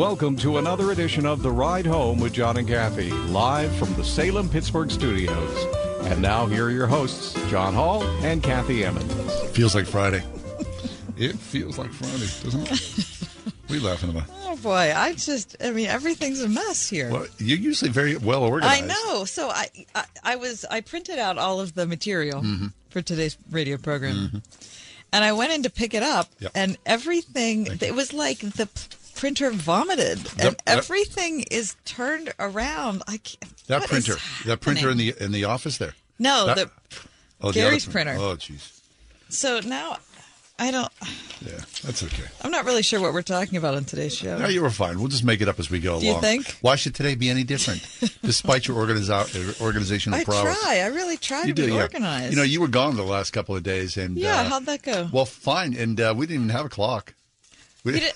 Welcome to another edition of The Ride Home with John and Kathy, live from the Salem Pittsburgh studios. And now, here are your hosts, John Hall and Kathy Emmons. Feels like Friday. it feels like Friday, doesn't it? What are laughing about? Oh boy, I just I mean everything's a mess here. Well, you're usually very well organized. I know. So I, I I was I printed out all of the material Mm-hmm. for today's radio program. And I went in to pick it up Yep. and everything it was like the p- printer vomited and everything is turned around. I can't, That printer, that printer in the in the office there. No, that- the Oh, Gary's other printer. Oh, jeez. so now I don't Yeah, that's okay. I'm not really sure what we're talking about on today's show. No, you were fine. We'll just make it up as we go Do you along. think? Why should today be any different, despite your organiza- organizational problems. I prowess? try. I really try You to do, be yeah. organized. You know, you were gone the last couple of days, and Yeah, uh, how'd that go? Well, fine, and uh, we didn't even have a clock. We, You did-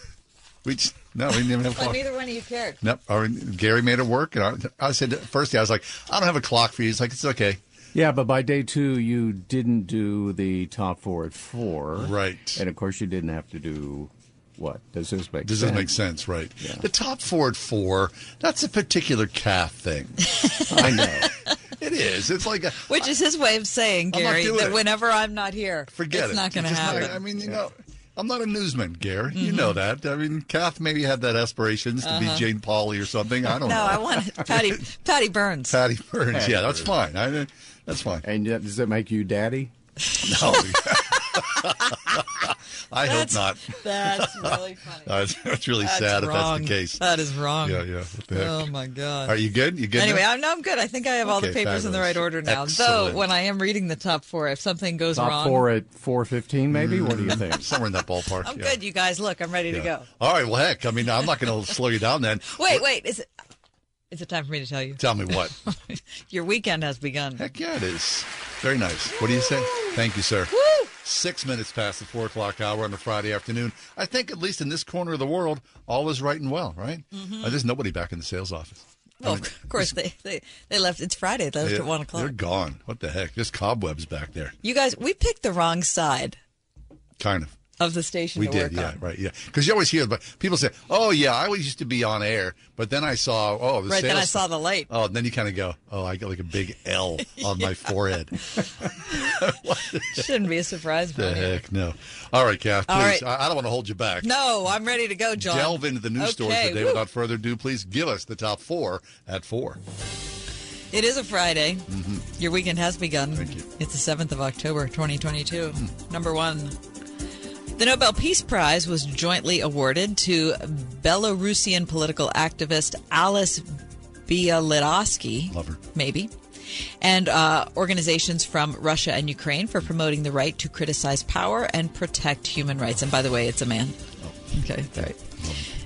we just, no, we didn't even have a Well, neither one of you cared. Nope. Or Gary made it work, and I, I said first day I was like, I don't have a clock for you. He's like, it's okay. Yeah, but by day two, you didn't do the top four at four. Right. And of course, you didn't have to do what? Does this make Does sense? this make sense? Right. Yeah. The top four at four, that's a particular calf thing. I know. it is. It's like a. Which is his way of saying, Gary, that it. whenever I'm not here, Forget it's it. not going to It's just not- happen. I mean, you know, I'm not a newsman, Gary. You know that. I mean, Kath maybe had that aspirations to be Jane Pauley or something. I don't Uh-huh. no. I want Patti Patti Burns. Patti Burns. Yeah, that's fine. I, that's fine. And does it make you daddy? No. I hope not. That's really funny. It's really That's sad wrong. if that's the case. That is wrong. Yeah, yeah. What the oh heck? Oh my god. Are you good? You good? Anyway, now? I'm no, I'm good. I think I have all the Okay, papers in the right order now. Excellent. Though when I am reading the top four, if something goes Top wrong, four at four fifteen, maybe. What do you mm. think? somewhere in that ballpark. I'm yeah. good. You guys, look, I'm ready to go. All right. Well, heck. I mean, I'm not going to slow you down. Then Wait, wait. Is it? Is it time for me to tell you? tell me what. Your weekend has begun. Heck yeah, it is. Very nice. What do you say? Thank you, sir. Woo! Six minutes past the four o'clock hour on a Friday afternoon. I think, at least in this corner of the world, all is right and well, right? Uh, there's nobody back in the sales office. Mm-hmm. Well, of course they, they they left. It's Friday. They left They- at one o'clock. They're gone. What the heck? There's cobwebs back there. You guys, we picked the wrong side Kind of. Of the station We did, yeah, on. right, yeah. Because you always hear, but people say, "Oh, yeah, I always used to be on air," but then I saw, oh, the Right, then I saw the light. Oh, then you kind of go, "Oh, I got like a big L on my forehead." Shouldn't be a surprise. the Bonnie. heck, no. All right, Kath, please. All right. I, I don't want to hold you back. No, I'm ready to go, John. Delve into the news stories today woo. without further ado. Please give us the top four at four. It is a Friday. Your weekend has begun. Mm-hmm. Thank you. It's the 7th of October, 2022. Number one. The Nobel Peace Prize was jointly awarded to Belarusian political activist Alice her. Maybe. And uh, organizations from Russia and Ukraine for promoting the right to criticize power and protect human rights. And by the way, it's a man. Okay, all right.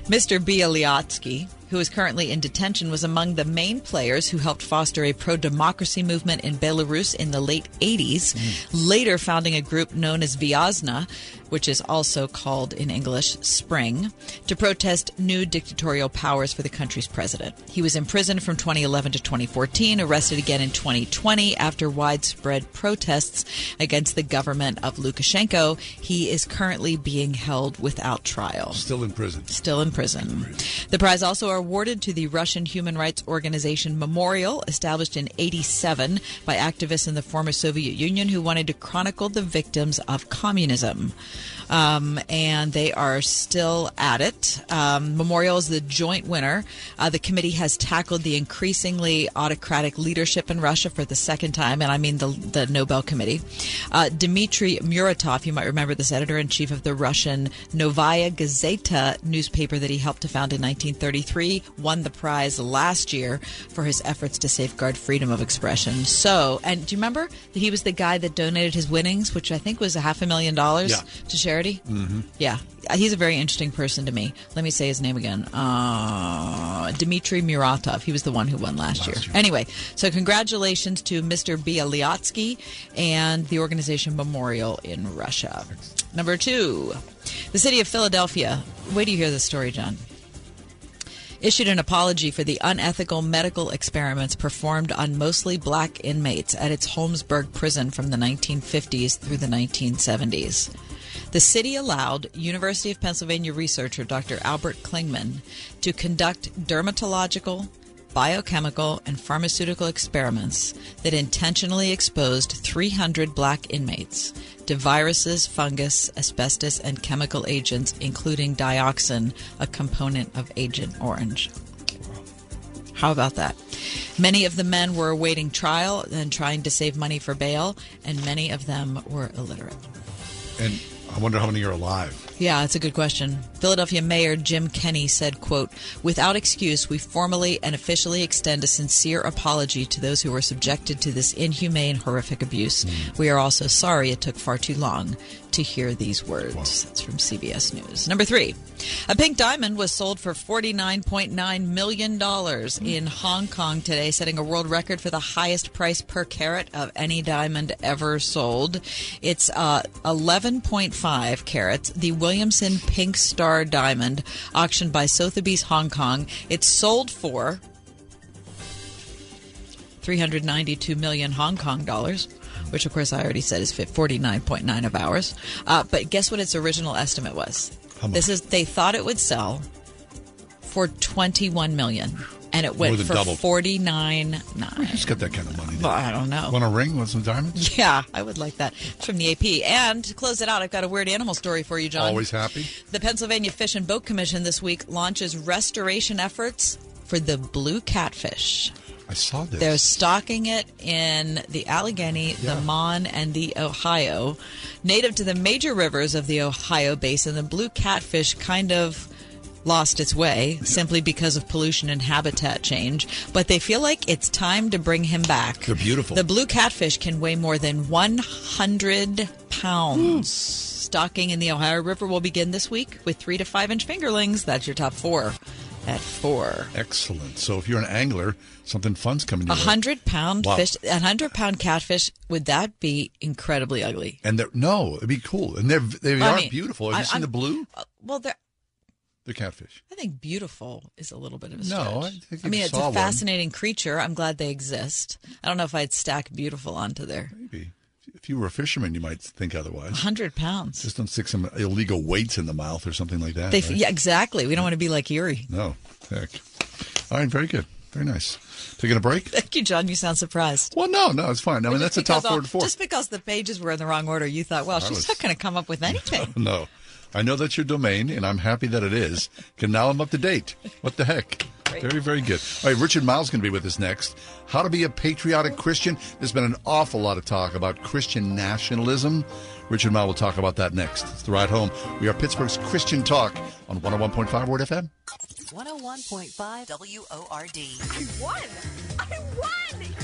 Mr. Bialyatsky, who is currently in detention, was among the main players who helped foster a pro democracy movement in Belarus in the late 80s, later founding a group known as Viasna, which is also called in English Spring, to protest new dictatorial powers for the country's president. He was imprisoned from 2011 to 2014, arrested again in 2020 after widespread protests against the government of Lukashenko. He is currently being held without trial Still in prison. still in prison. The prize also awarded to the Russian human rights organization Memorial, established in 87 by activists in the former Soviet Union who wanted to chronicle the victims of communism. Um, and they are still at it. Um, Memorial is the joint winner. Uh, the committee has tackled the increasingly autocratic leadership in Russia for the second time, and I mean the, the Nobel Committee. Uh, Dmitry Muratov, you might remember this editor in chief of the Russian Novaya Gazeta newspaper that he helped to found in 1933, Sherry won the prize last year for his efforts to safeguard freedom of expression. So, and do you remember that he was the guy that donated his winnings, which I think was a half a million dollars Yeah. to charity? Mm-hmm. Yeah. He's a very interesting person to me. Let me say his name again. Uh, Dmitry Muratov. He was the one who won last, year. Anyway, so congratulations to Mr. Bialyatsky and the organization Memorial in Russia. Number two, the city of Philadelphia. Wait till you hear this story, John issued an apology for the unethical medical experiments performed on mostly black inmates at its Holmesburg prison from the 1950s through the 1970s. The city allowed University of Pennsylvania researcher Dr. Albert Kligman to conduct dermatological, biochemical, and pharmaceutical experiments that intentionally exposed 300 black inmates to viruses, fungus, asbestos, and chemical agents, including dioxin, a component of Agent Orange. How about that? Many of the men were awaiting trial and trying to save money for bail, and many of them were illiterate. And I wonder how many are alive. Yeah, that's a good question. Philadelphia Mayor Jim Kenney said, quote, Without excuse, we formally and officially extend a sincere apology to those who were subjected to this inhumane, horrific abuse. Hmm. We are also sorry it took far too long to hear these words. That's from CBS News. Number three, a pink diamond was sold for $49.9 million in Hong Kong today, setting a world record for the highest price per carat of any diamond ever sold. It's uh, 11.5 carats. The Williamson Pink Star Diamond, auctioned by Sotheby's Hong Kong. It's sold for 392 million Hong Kong dollars, which of course I already said is 49.9 of ours. Uh, but guess what its original estimate was? This is they thought it would sell for 21 million, and it went for double. 49.9. Who's got that kind of money? Well, I don't know. Want a ring with some diamonds? Yeah, I would like that. It's from the AP. And to close it out, I've got a weird animal story for you, John. Always happy. The Pennsylvania Fish and Boat Commission this week launches restoration efforts for the blue catfish. I saw this. They're stocking it in the Allegheny, the Mon, and the Ohio. Native to the major rivers of the Ohio basin, the blue catfish kind of lost its way simply because of pollution and habitat change, but they feel like it's time to bring him back. They're beautiful. The blue catfish can weigh more than 100 pounds. Hmm. Stocking in the Ohio River will begin this week with three to five inch fingerlings. That's your top four at four. Excellent. So if you're an angler, something fun's coming A hundred pound Wow. fish, a hundred pound catfish. Would that be incredibly ugly? And they're no, it'd be cool. And they're they I are mean, beautiful. Have I- you seen I'm- the blue? Uh, Well, they're, The catfish. I think beautiful is a little bit of a No, stretch. I think I mean, it's a one- fascinating creature. I'm glad they exist. I don't know if I'd stack beautiful onto there. Maybe. If you were a fisherman, you might think otherwise. hundred pounds. Just don't stick some illegal weights in the mouth or something like that. They, right? yeah, exactly. We don't want to be like Yuri. No. Heck. All right. Very good. Very nice. Taking a break? Thank you, John. You sound surprised. Well, no, no, it's fine. I mean, that's a top all- word four. Just because the pages were in the wrong order, you thought, well, she's was- not going to come up with anything. No. I know that's your domain, and I'm happy that it is. And now I'm up to date. What the heck? Very, very good. All right, Richard Mouw's going to be with us next. How to be a patriotic Christian. There's been an awful lot of talk about Christian nationalism. Richard Mouw will talk about that next. It's the ride home. We are Pittsburgh's Christian Talk on 101.5 Word FM. 101.5 WORD. won! I won!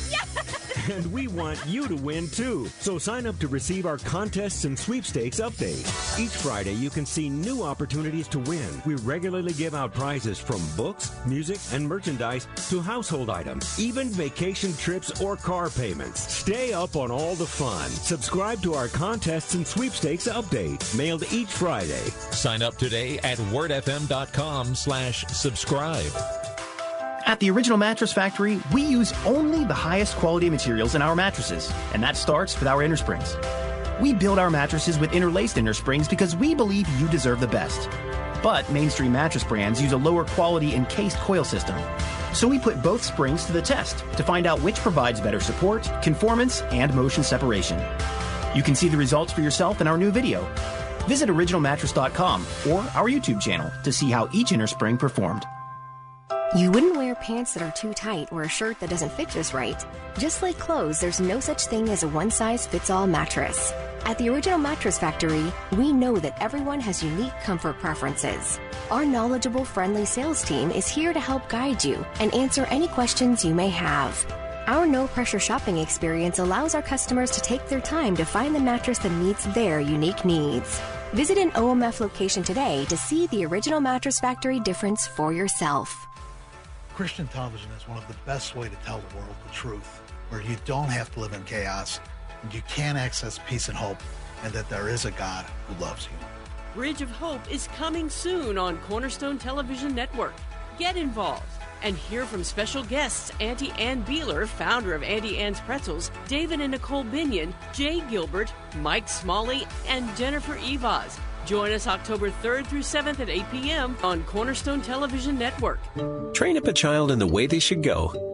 And we want you to win too. So sign up to receive our contests and sweepstakes update. Each Friday, you can see new opportunities to win. We regularly give out prizes from books, music, and merchandise to household items, even vacation trips or car payments. Stay up on all the fun. Subscribe to our contests and sweepstakes update, mailed each Friday. Sign up today at wordfm.com slash subscribe. At the Original Mattress Factory, we use only the highest quality materials in our mattresses, and that starts with our inner springs. We build our mattresses with interlaced inner springs because we believe you deserve the best. But mainstream mattress brands use a lower quality encased coil system. So we put both springs to the test to find out which provides better support, conformance, and motion separation. You can see the results for yourself in our new video. Visit originalmattress.com or our YouTube channel to see how each inner spring performed. You wouldn't wear pants that are too tight or a shirt that doesn't fit just right. Just like clothes, there's no such thing as a one size fits all mattress. At the Original Mattress Factory, we know that everyone has unique comfort preferences. Our knowledgeable, friendly sales team is here to help guide you and answer any questions you may have. Our no pressure shopping experience allows our customers to take their time to find the mattress that meets their unique needs. Visit an OMF location today to see the Original Mattress Factory difference for yourself. Christian television is one of the best way to tell the world the truth, where you don't have to live in chaos and you can access peace and hope, and that there is a God who loves you. Bridge of Hope is coming soon on Cornerstone Television Network. Get involved and hear from special guests Auntie Anne Beiler, founder of Auntie Anne's Pretzels, David and Nicole Binion, Jay Gilbert, Mike Smalley, and Jennifer Evas. Join us October 3rd through 7th at 8 p.m. on Cornerstone Television Network. Train up a child in the way they should go.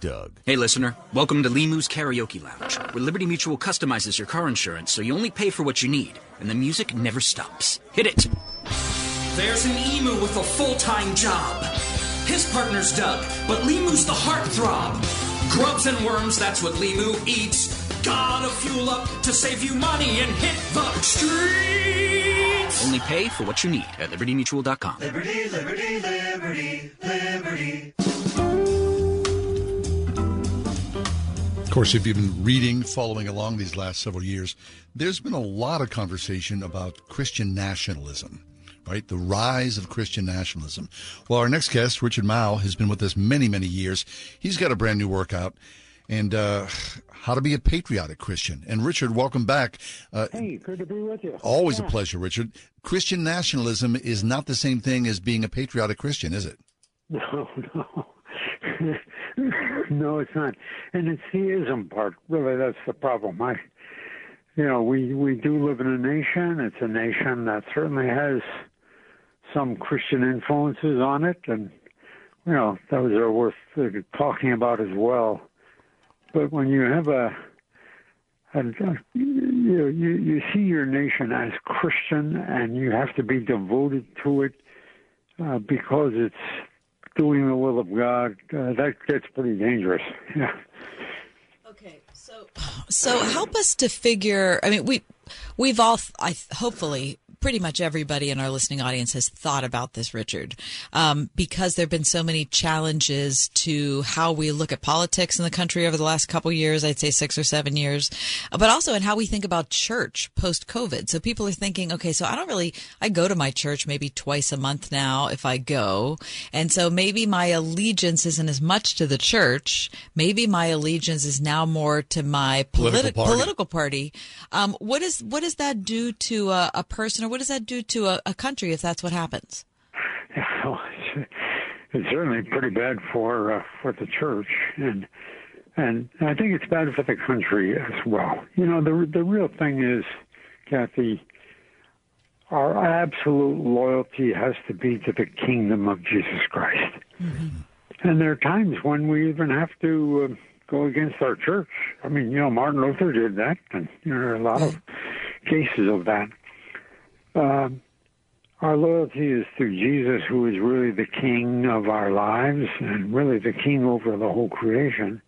Doug. Hey, listener. Welcome to Limu's Karaoke Lounge, where Liberty Mutual customizes your car insurance so you only pay for what you need, and the music never stops. Hit it! There's an emu with a full time job. His partner's Doug, but Limu's the heartthrob. Grubs and worms, that's what Limu eats. Gotta fuel up to save you money and hit the streets. Only pay for what you need at libertymutual.com. Liberty, liberty, liberty, liberty. Course, if you've been reading, following along these last several years, there's been a lot of conversation about Christian nationalism, right? The rise of Christian nationalism. Well, our next guest, Richard Mouw, has been with us many, many years. He's got a brand new workout and uh, how to be a patriotic Christian. And Richard, welcome back. Uh, hey, good to be with you. Always yeah. a pleasure, Richard. Christian nationalism is not the same thing as being a patriotic Christian, is it? No, no. no, it's not. And it's the ism part. Really, that's the problem. I, you know, we we do live in a nation. It's a nation that certainly has some Christian influences on it, and you know, those are worth talking about as well. But when you have a uh, you, you you see your nation as Christian, and you have to be devoted to it uh, because it's doing the will of God, uh, that gets pretty dangerous. Okay, so so help us to figure. I mean, we we've all, I hopefully pretty much everybody in our listening audience has thought about this, Richard, um, because there have been so many challenges to how we look at politics in the country over the last couple years. I'd say six or seven years, but also in how we think about church post COVID. So people are thinking, okay, so I don't really, I go to my church maybe twice a month now if I go. And so maybe my allegiance isn't as much to the church. Maybe my allegiance is now more to my politi- political party. Political party. Um, what is, what does that do to a, a person or what does that do to a, a country if that's what happens? Well, it's, it's certainly pretty bad for uh, for the church, and and I think it's bad for the country as well. You know, the the real thing is, Kathy, our absolute loyalty has to be to the kingdom of Jesus Christ. Mm-hmm. And there are times when we even have to uh, go against our church. I mean, you know, Martin Luther did that, and you know, there are a lot of cases of that. Uh, our loyalty is to Jesus, who is really the king of our lives and really the king over the whole creation.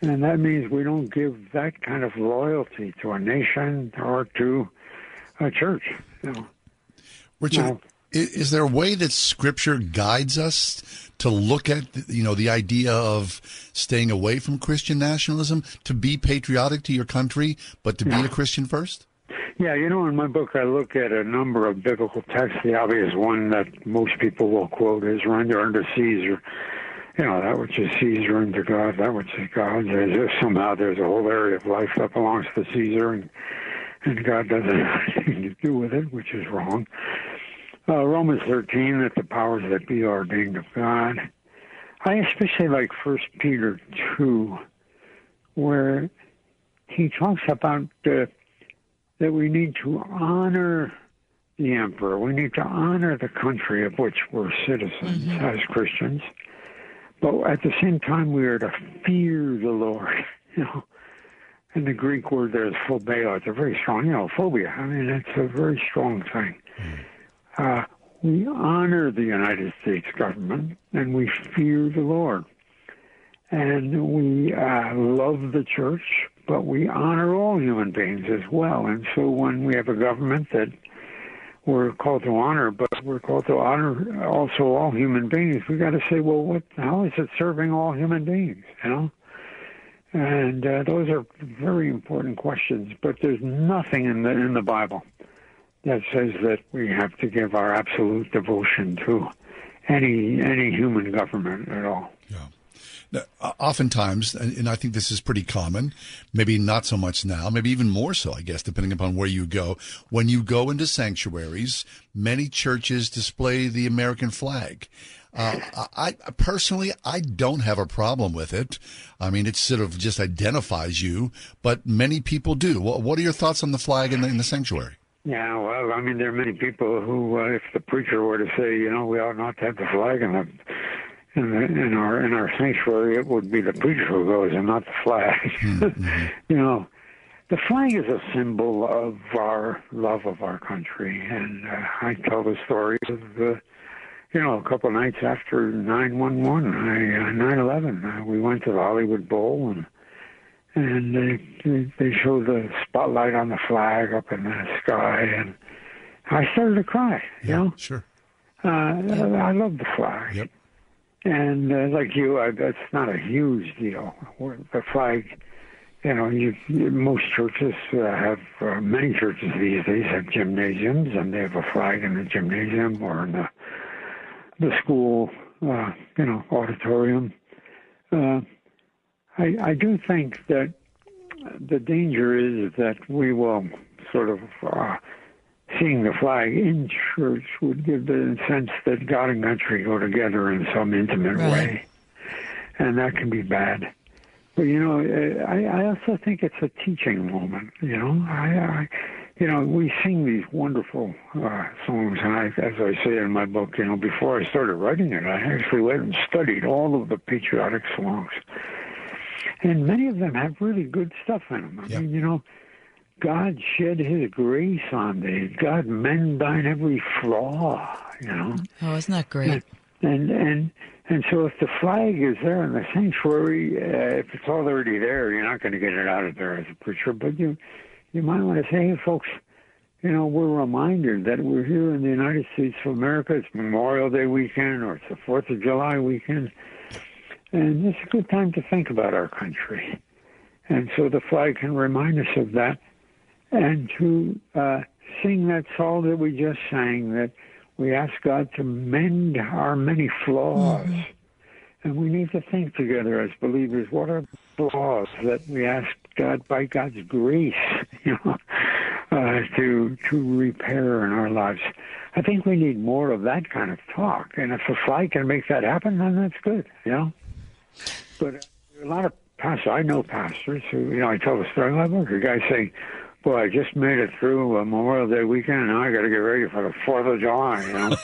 And that means we don't give that kind of loyalty to a nation or to a church. You know. Richard, now, is there a way that Scripture guides us to look at, you know, the idea of staying away from Christian nationalism, to be patriotic to your country, but to be a Christian first? Yeah, you know, in my book, I look at a number of biblical texts. The obvious one that most people will quote is render unto Caesar, you know, that which is Caesar unto God, that which is God's. As if somehow there's a whole area of life that belongs to Caesar and, and God doesn't have anything to do with it, which is wrong. Uh, Romans 13, that the powers that be are ordained of God. I especially like First Peter 2, where he talks about uh, that we need to honor the emperor. We need to honor the country of which we're citizens as Christians. But at the same time, we are to fear the Lord. You know, and the Greek word there is phobeo. It's a very strong, you know, phobia. I mean, it's a very strong thing. Uh, we honor the United States government and we fear the Lord. And we uh, love the church, but we honor all human beings as well. And so when we have a government that we're called to honor, but we're called to honor also all human beings, we got to say, well, what? How is it serving all human beings? You know. And uh, those are very important questions, but there's nothing in the in the Bible that says that we have to give our absolute devotion to any any human government at all. Now, oftentimes, and, I think this is pretty common, maybe not so much now, maybe even more so, I guess, depending upon where you go. When you go into sanctuaries, many churches display the American flag. Uh, I, personally, I don't have a problem with it. I mean, it sort of just identifies you, but many people do. What, what are your thoughts on the flag in the, in the sanctuary? Yeah, well, I mean, there are many people who, uh, if the preacher were to say, you know, we ought not to have the flag in the in, the, in our in our sanctuary, it would be the preacher who goes and not the flag. you know, the flag is a symbol of our love of our country, and uh, I tell the story of the. You know, a couple of nights after 911, I, uh, 9/11, uh, we went to the Hollywood Bowl and and they they showed the spotlight on the flag up in the sky, and I started to cry. You know, sure. Uh, I love the flag. Yep. And uh, like you, I, that's not a huge deal. The flag, you know, you, you most churches uh, have uh, many churches these days have gymnasiums, and they have a flag in the gymnasium or in the the school, uh, you know, auditorium. Uh, I, I do think that the danger is that we will sort of uh, seeing the flag in church would give the sense that God and country go together in some intimate way, and that can be bad. But you know, I, I also think it's a teaching moment. You know, I, I you know, we sing these wonderful uh, songs, and I, as I say in my book, you know, before I started writing it, I actually went and studied all of the patriotic songs, and many of them have really good stuff in them. I mean, you know, God shed His grace on thee. God mend thine every flaw. You know. Oh, isn't that great? And and and so if the flag is there in the sanctuary, uh, if it's already there, you're not going to get it out of there as a preacher. But you you might want to say, hey, folks, you know, we're reminded that we're here in the United States of America. It's Memorial Day weekend, or it's the Fourth of July weekend, and it's a good time to think about our country. And so the flag can remind us of that, and to uh, sing that song that we just sang that we ask God to mend our many flaws. And we need to think together as believers what are the flaws that we ask God by God's grace, you know, uh, to to repair in our lives. I think we need more of that kind of talk. And if a flag can make that happen, then that's good, you know. But uh, a lot of pastors, I know pastors who, you know, I tell the story my book. A guy saying, "Boy, I just made it through Memorial Day weekend, and now I got to get ready for the Fourth of July." You know,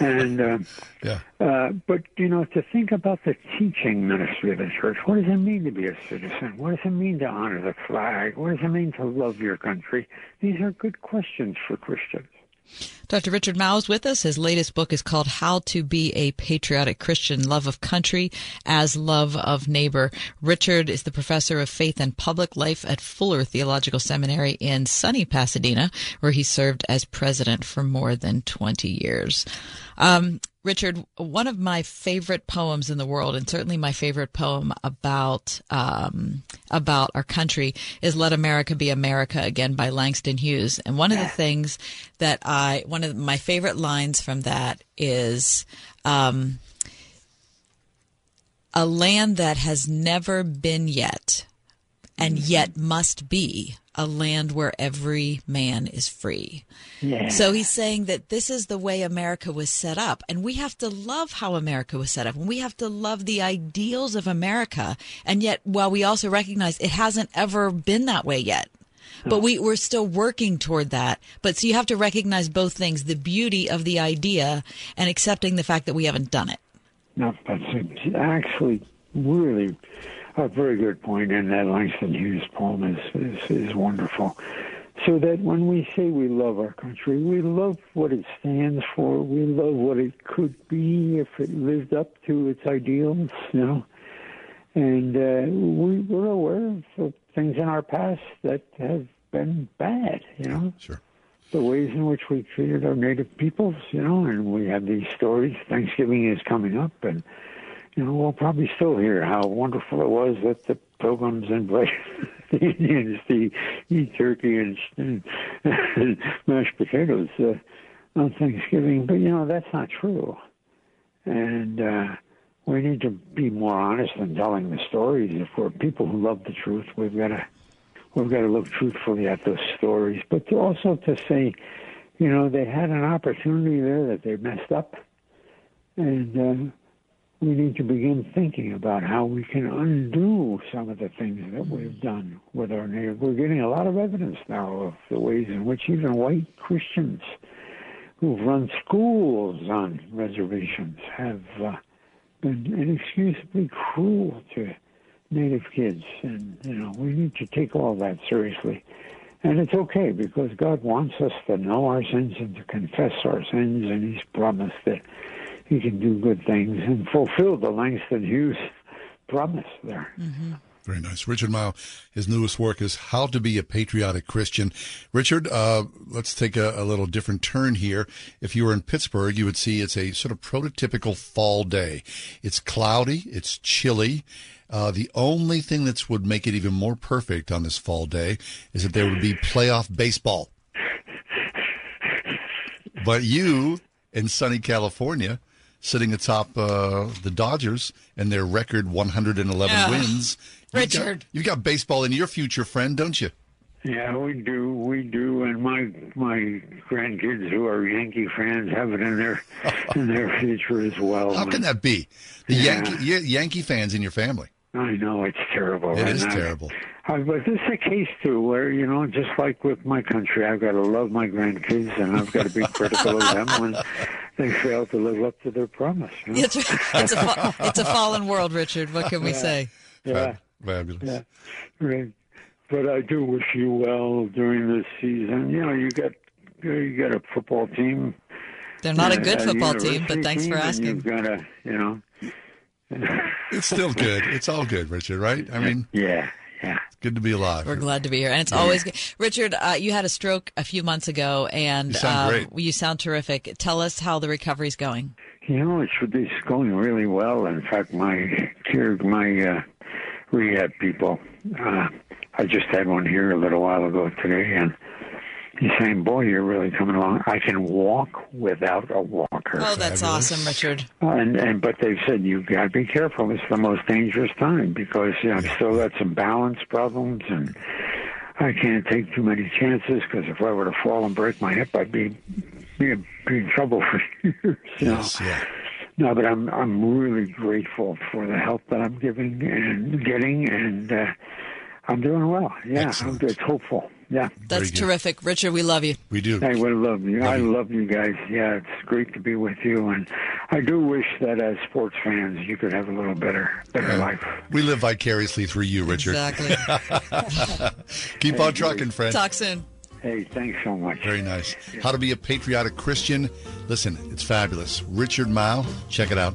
and uh, yeah. uh, but you know, to think about the teaching ministry of the church. What does it mean to be a citizen? What does it mean to honor the flag? What does it mean to love your country? These are good questions for Christians. Dr. Richard Mouw is with us. His latest book is called How to Be a Patriotic Christian Love of Country as Love of Neighbor. Richard is the professor of faith and public life at Fuller Theological Seminary in sunny Pasadena, where he served as president for more than 20 years. Um, Richard, one of my favorite poems in the world, and certainly my favorite poem about um, about our country, is "Let America Be America Again" by Langston Hughes. And one of the things that I, one of my favorite lines from that is, um, "A land that has never been yet, and yet must be." A land where every man is free. Yeah. So he's saying that this is the way America was set up. And we have to love how America was set up. And we have to love the ideals of America. And yet, while we also recognize it hasn't ever been that way yet, but we we're still working toward that. But so you have to recognize both things: the beauty of the idea and accepting the fact that we haven't done it. No, that's actually really a very good point, and that Langston Hughes poem is, is, is wonderful. So that when we say we love our country, we love what it stands for. We love what it could be if it lived up to its ideals, you know. And uh, we, we're aware of things in our past that have been bad, you know. Sure. The ways in which we treated our native peoples, you know, and we have these stories. Thanksgiving is coming up, and you know we'll probably still hear how wonderful it was that the pilgrims invited the Indians to eat turkey and, and, and mashed potatoes uh, on Thanksgiving. But you know that's not true, and. uh we need to be more honest in telling the stories. If we're people who love the truth, we've got to we've got to look truthfully at those stories. But to also to say, you know, they had an opportunity there that they messed up, and uh, we need to begin thinking about how we can undo some of the things that we've done with our native. We're getting a lot of evidence now of the ways in which even white Christians who've run schools on reservations have. Uh, been inexcusably cruel to native kids, and you know we need to take all that seriously. And it's okay because God wants us to know our sins and to confess our sins, and He's promised that He can do good things and fulfill the Langston Hughes promise there. Mm-hmm. Very nice. Richard Mouw, his newest work is How to Be a Patriotic Christian. Richard, uh, let's take a, a, little different turn here. If you were in Pittsburgh, you would see it's a sort of prototypical fall day. It's cloudy, it's chilly. Uh, the only thing that would make it even more perfect on this fall day is that there would be playoff baseball. But you in sunny California, sitting atop uh, the Dodgers and their record 111 wins, Richard. You got, you got baseball in your future, friend, don't you? Yeah, we do, we do, and my my grandkids who are Yankee fans have it in their in their future as well. How can that be? The Yeah. Yankee Yankee fans in your family. I know it's terrible. It is I- terrible. I, but this is a case too, where you know, just like with my country, I've got to love my grandkids, and I've got to be critical of them when they fail to live up to their promise. You know? It's, it's a it's a fallen world, Richard. What can we Yeah. say? Yeah. Fabulous. Yeah, right. But I do wish you well during this season. You know, you got you got a football team. They're not a uh, good football team, but thanks for team, and asking. You've got a, you know. It's still good. It's all good, Richard. Right? I mean, yeah, yeah. It's good to be alive. We're glad to be here, and it's always good. Richard. Uh, you had a stroke a few months ago, and You sound um, great. you sound terrific. Tell us how the recovery's going. You know, it's, it's going really well. In fact, my care, my uh, rehab people, uh, I just had one here a little while ago today, and he's saying, "Boy, you're really coming along. I can walk without a walker." Oh, that's awesome, Richard. Uh, and and but they've said you've got to be careful. It's the most dangerous time because you know, I've still got some balance problems, and I can't take too many chances because if I were to fall and break my hip, I'd be be, be in trouble for years. You know? Yes, yeah. No, but I'm I'm really grateful for the help that I'm giving and getting, and uh, I'm doing well. Yeah, I'm it's hopeful. Yeah, That's terrific, Richard. We love you. We do. I would love you. I love you guys. Yeah, it's great to be with you, and I do wish that as sports fans, you could have a little better, better life. We live vicariously through you, Richard. Exactly. Keep on trucking, friend. Talk soon. Hey, thanks so much. Very nice. How to be a patriotic Christian. Listen, it's fabulous. Richard Mouw, check it out.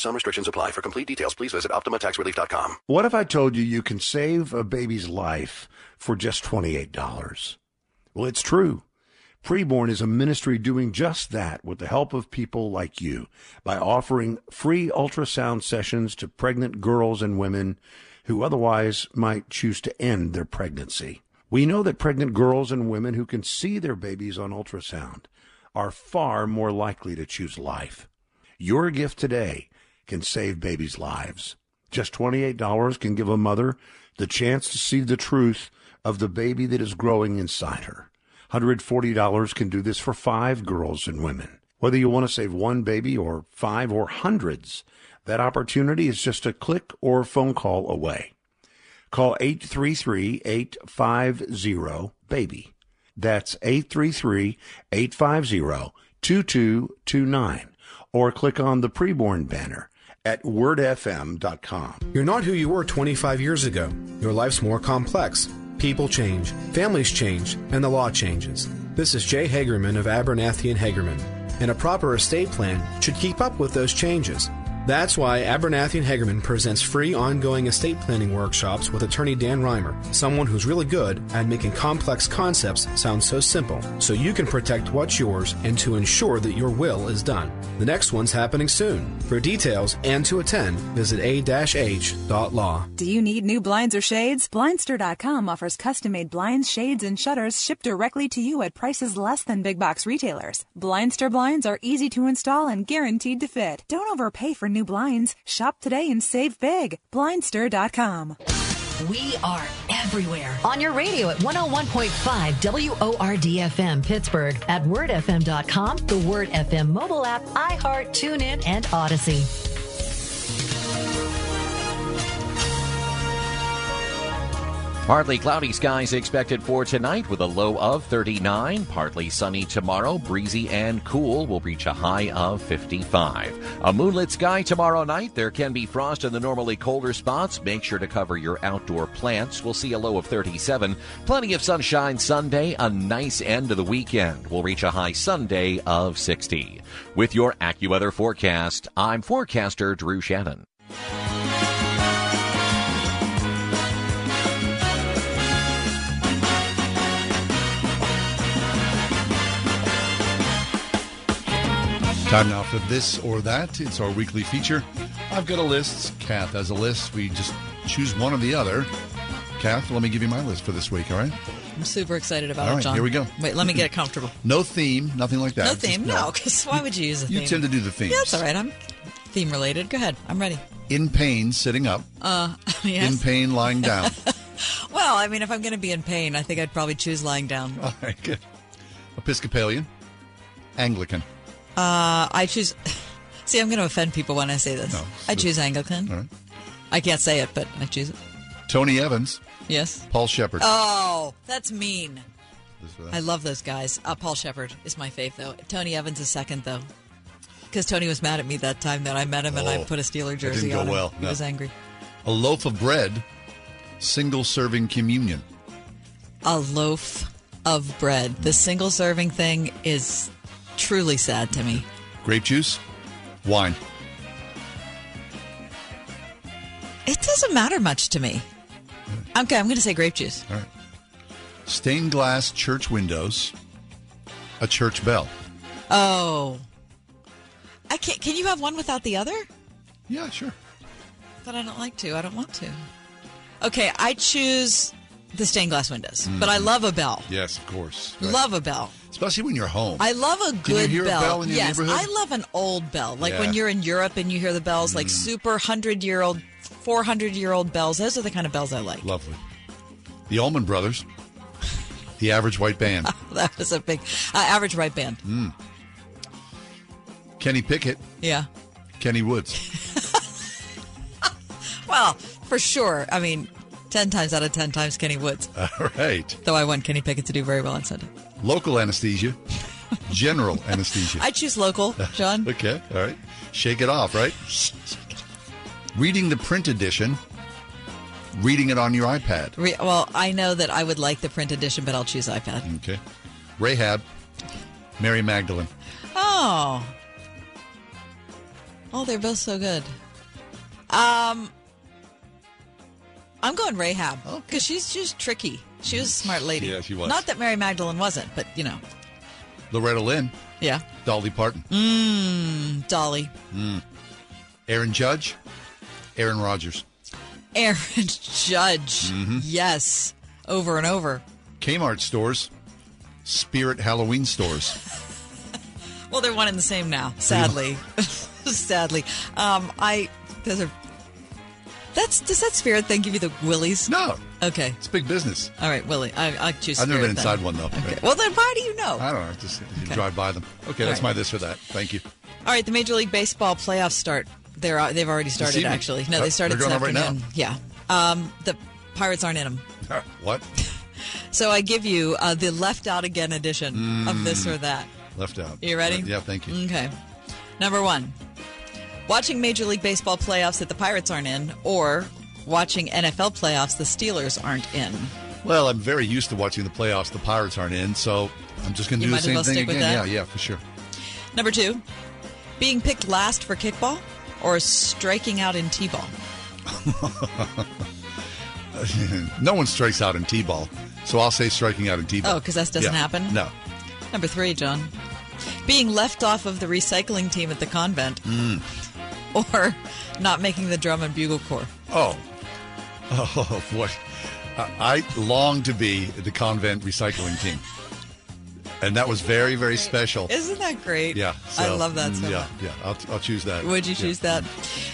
Some restrictions apply. For complete details, please visit OptimaTaxRelief.com. What if I told you you can save a baby's life for just $28? Well, it's true. Preborn is a ministry doing just that with the help of people like you by offering free ultrasound sessions to pregnant girls and women who otherwise might choose to end their pregnancy. We know that pregnant girls and women who can see their babies on ultrasound are far more likely to choose life. Your gift today can save babies' lives. Just $28 can give a mother the chance to see the truth of the baby that is growing inside her. $140 can do this for five girls and women. Whether you want to save one baby or five or hundreds, that opportunity is just a click or phone call away. Call 833-850-BABY. That's 833-850-2229 or click on the preborn banner at wordfm.com. You're not who you were 25 years ago. Your life's more complex. People change, families change, and the law changes. This is Jay Hagerman of Abernathy and Hagerman, and a proper estate plan should keep up with those changes. That's why Abernathy and Hagerman presents free ongoing estate planning workshops with attorney Dan Reimer, someone who's really good at making complex concepts sound so simple, so you can protect what's yours and to ensure that your will is done. The next one's happening soon. For details and to attend, visit a-h.law. Do you need new blinds or shades? Blindster.com offers custom made blinds, shades, and shutters shipped directly to you at prices less than big box retailers. Blindster blinds are easy to install and guaranteed to fit. Don't overpay for new blinds. Shop today and save big. Blindster.com. We are everywhere. On your radio at 101.5 WORD-FM Pittsburgh, at wordfm.com, the Word FM mobile app, iHeart, TuneIn, and Odyssey. Partly cloudy skies expected for tonight with a low of 39. Partly sunny tomorrow, breezy and cool will reach a high of 55. A moonlit sky tomorrow night. There can be frost in the normally colder spots. Make sure to cover your outdoor plants. We'll see a low of 37. Plenty of sunshine Sunday. A nice end to the weekend. We'll reach a high Sunday of 60. With your AccuWeather forecast, I'm forecaster Drew Shannon. Time now for this or that. It's our weekly feature. I've got a list. Kath has a list. We just choose one or the other. Kath, let me give you my list for this week, all right? I'm super excited about All it, right, John. here we go. Wait, let me get comfortable. No theme, nothing like that. No Just- theme, no, because why would you use a theme? You tend to do the themes. Yeah, that's all right. I'm theme related. Go ahead. I'm ready. In pain, sitting up. Uh, yes. In pain, lying down. Well, I mean, if I'm going to be in pain, I think I'd probably choose lying down. all right, good. Episcopalian. Anglican. Uh, I choose. See, I'm going to offend people when I say this. No, I choose Anglican. Right. I can't say it, but I choose it. Tony Evans. Yes. Paul Shepard. Oh, that's mean. This or that. I love those guys. Uh, Paul Shepard is my fave, though. Tony Evans is second, though. Because Tony was mad at me that time that I met him and I Oh, put a Steeler jersey didn't go on him. well, He no. was angry. A loaf of bread. Single serving communion. A loaf of bread. The single serving thing is truly sad to me. Grape juice. Wine. It doesn't matter much to me. Okay, I'm going to say grape juice. All right. Stained glass church windows. A church bell. Oh. I can't. Can you have one without the other? Yeah, sure. But I don't like to. I don't want to. Okay, I choose the stained glass windows. But I love a bell. Yes, of course. Right. Love a bell. Especially when you're home. I love a good hear a bell. bell in your yes? I love an old bell. Like when Yeah. Mm. you're in Europe and you hear the bells, like super hundred year old, four hundred year old bells. Those are the kind of bells I like. Lovely. The Allman Brothers. The average white band. that was a big uh, average white band. Mm. Kenny Pickett. Yeah. Kenny Woods. Well, for sure. I mean, 10 times out of 10 times Kenny Woods. All right. Though I want Kenny Pickett to do very well on Sunday. Local anesthesia, general anesthesia. I choose local, John. okay. All right. Shake it off, right? Reading the print edition, reading it on your iPad. Re- well, I know that I would like the print edition, but I'll choose iPad. Okay. Rahab, Mary Magdalene. Oh. Oh, they're both so good. Um, I'm going Rahab because she's just tricky. She was a smart lady. Yeah, she was. Not that Mary Magdalene wasn't, but you know. Loretta Lynn, Yeah. Dolly Parton. Mmm, Dolly. Mm. Aaron Judge, Aaron Rodgers. Aaron Judge. Mm-hmm. Yes. Over and over. Kmart stores, Spirit Halloween stores. Well, they're one and the same now. Sadly, sadly. Um, I those are. That's does that spirit thing give you the willies? No. Okay. It's big business. All right, Willie. I I choose. I've never been inside then. one though. Okay. Well, then why do you know? I don't know. Just Okay. drive by them. Okay, All that's right. my this or that. Thank you. All right, the Major League Baseball playoffs start. They're uh, they've already started. Actually, no, they started this going right afternoon. Yeah. Um, the Pirates aren't in them. what? So I give you uh, the left out again edition of this or that. Left out. You ready? Uh, yeah, thank you. Okay. Number one, watching Major League Baseball playoffs that the Pirates aren't in, or watching NFL playoffs the Steelers aren't in. Well, I'm very used to watching the playoffs. The Pirates aren't in, so I'm just going to do the same well thing stick with again. that. Yeah, yeah, for sure. Number two, being picked last for kickball, or striking out in t-ball. no one strikes out in t-ball, so I'll say striking out in t-ball. Oh, because that doesn't Yeah. happen? No. Number three, John, being left off of the recycling team at the convent, Mm. or not making the drum and bugle corps. Oh, oh boy! I, long to be the convent recycling team, and that was very, very special. Isn't that great? Yeah, I love that mm, so yeah, much. yeah. I'll, I'll choose that. Would you Yeah. choose that?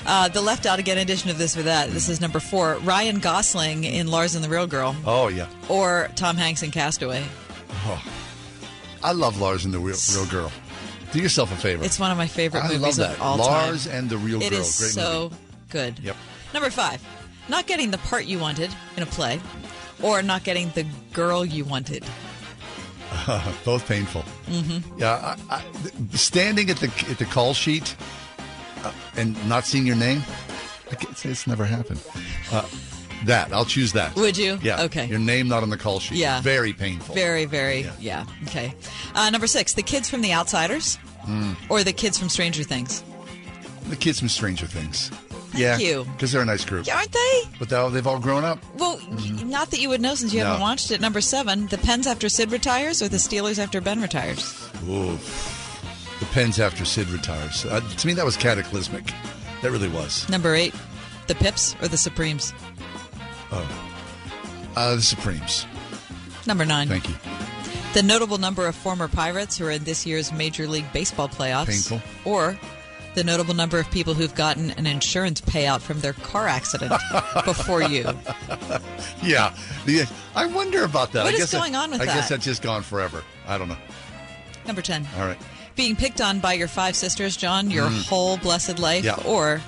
Uh, the left out again edition of this or that. This is number four. Ryan Gosling in Lars and the Real Girl, Oh yeah. or Tom Hanks in Castaway. Oh, I love Lars and the Real, Real Girl. Do yourself a favor. It's one of my favorite I movies love that. of all Lars time. and the Real It Girl. is Great so movie. good. Yep. Number five, not getting the part you wanted in a play, or not getting the girl you wanted. Both painful. Mm-hmm. Yeah, I, I, standing at the at the call sheet uh, and not seeing your name, I can't say it's never happened. Uh, that I'll choose that. Would you? Yeah. Okay. Your name not on the call sheet. Yeah. Very painful. Very, very, yeah. Okay. Uh, number six, the kids from The Outsiders, Mm. or the kids from Stranger Things. The kids from Stranger Things. Thank yeah. you. Because they're a nice group. Aren't they? But they've all grown up. Well, y- not that you would know since you No. haven't watched it. Number seven, the Pens after Sid retires, or the Steelers after Ben retires. Ooh. The Pens after Sid retires. Uh, to me, that was cataclysmic. That really was. Number eight, the Pips or the Supremes. Oh. Uh, the Supremes. Number nine, Thank you. the notable number of former Pirates who are in this year's Major League Baseball playoffs. Painful. Or the notable number of people who've gotten an insurance payout from their car accident before you. Yeah. The, I wonder about that. What I is guess that- going on with I guess that's just gone forever. I don't know. Number 10. All right. Being picked on by your five sisters, John, your Mm. whole blessed life. Yeah. Or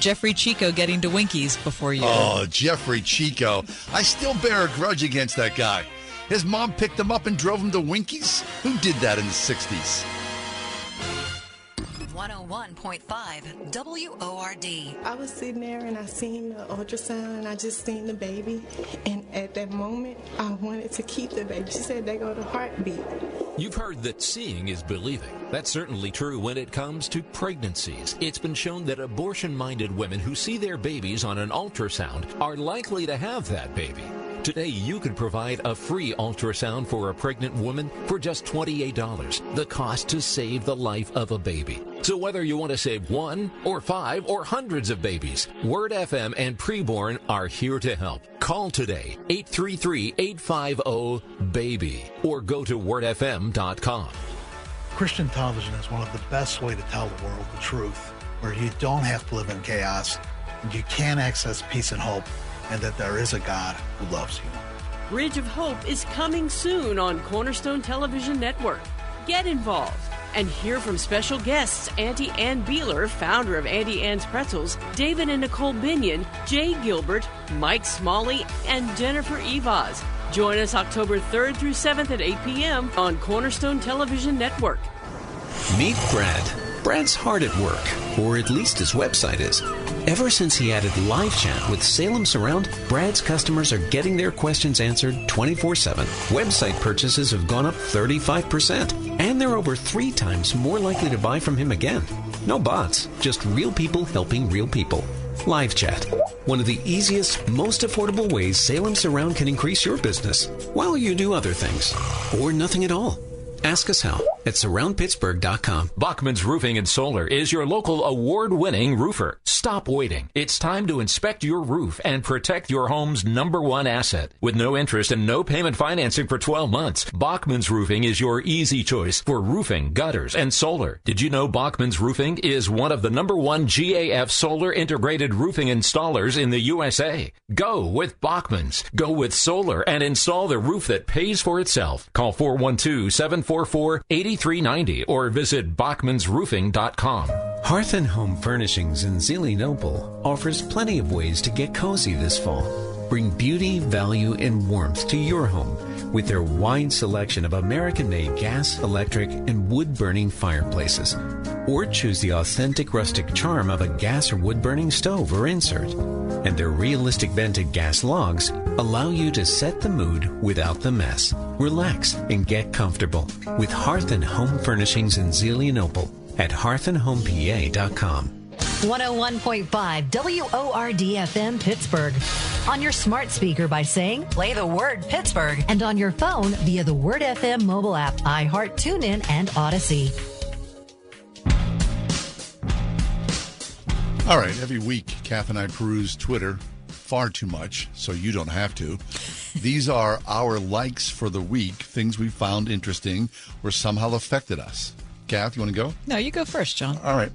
Jeffrey Chico getting to Winky's before you. Oh, Jeffrey Chico. I still bear a grudge against that guy. His mom picked him up and drove him to Winky's? Who did that in the 60s? 101.5 WORD. I was sitting there and I seen the ultrasound and I just seen the baby. And at that moment, I wanted to keep the baby. She said they go to heartbeat. You've heard that seeing is believing. That's certainly true when it comes to pregnancies. It's been shown that abortion minded women who see their babies on an ultrasound are likely to have that baby. Today, you can provide a free ultrasound for a pregnant woman for just $28, the cost to save the life of a baby. So, whether you want to save one, or five, or hundreds of babies, Word FM and Preborn are here to help. Call today, 833 850 BABY, or go to wordfm.com. Christian television is one of the best way to tell the world the truth, where you don't have to live in chaos, and you can access peace and hope, and that there is a God who loves you. Bridge of Hope is coming soon on Cornerstone Television Network. Get involved and hear from special guests Auntie Anne Beiler, founder of Auntie Anne's Pretzels, David and Nicole Binion, Jay Gilbert, Mike Smalley, and Jennifer Evaz. Join us October 3rd through 7th at 8 p.m. on Cornerstone Television Network. Meet Brad. Brad's hard at work, or at least his website is. Ever since he added live chat with Salem Surround, Brad's customers are getting their questions answered 24 7. Website purchases have gone up 35%, and they're over three times more likely to buy from him again. No bots, just real people helping real people. Live chat. One of the easiest, most affordable ways Salem Surround can increase your business while you do other things. Or nothing at all. Ask us how at surroundpittsburgh.com. Bachman's Roofing and Solar is your local award winning roofer. Stop waiting. It's time to inspect your roof and protect your home's number one asset. With no interest and no payment financing for 12 months, Bachman's Roofing is your easy choice for roofing, gutters, and solar. Did you know Bachman's Roofing is one of the number one GAF solar integrated roofing installers in the USA? Go with Bachman's. Go with solar and install the roof that pays for itself. Call 412 744 8390 or visit bachmansroofing.com. Hearth and Home Furnishings in Zelienople offers plenty of ways to get cozy this fall. Bring beauty, value, and warmth to your home with their wide selection of American made gas, electric, and wood burning fireplaces. Or choose the authentic rustic charm of a gas or wood burning stove or insert. And their realistic vented gas logs allow you to set the mood without the mess. Relax and get comfortable with Hearth and Home Furnishings in Zelienople at hearthandhomepa.com. 101.5 WORD FM Pittsburgh. On your smart speaker by saying, play the word Pittsburgh. And on your phone via the Word FM mobile app, iHeart, TuneIn, and Audacy. All right, every week, Kath and I peruse Twitter far too much, so you don't have to. These are our likes for the week, things we found interesting or somehow affected us. Kath, you want to go? No, you go first, John. All right.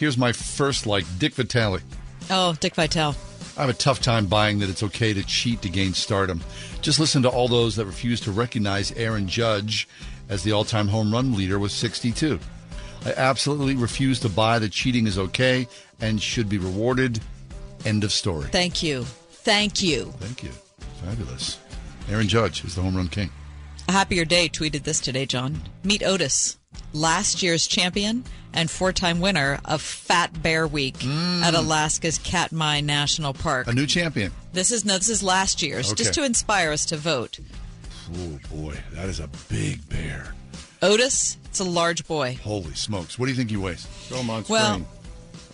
Here's my first like Dick Vitale. Oh, Dick Vitale. I have a tough time buying that it's okay to cheat to gain stardom. Just listen to all those that refuse to recognize Aaron Judge as the all time home run leader with 62. I absolutely refuse to buy that cheating is okay and should be rewarded. End of story. Thank you. Thank you. Thank you. Fabulous. Aaron Judge is the home run king. A happier day tweeted this today, John. Meet Otis, last year's champion and four time winner of Fat Bear Week mm. at Alaska's Katmai National Park. A new champion. This is no, this is last year's, just to inspire us to vote. Oh boy, that is a big bear. Otis, it's a large boy. Holy smokes! What do you think he weighs? Show him on Well- screen.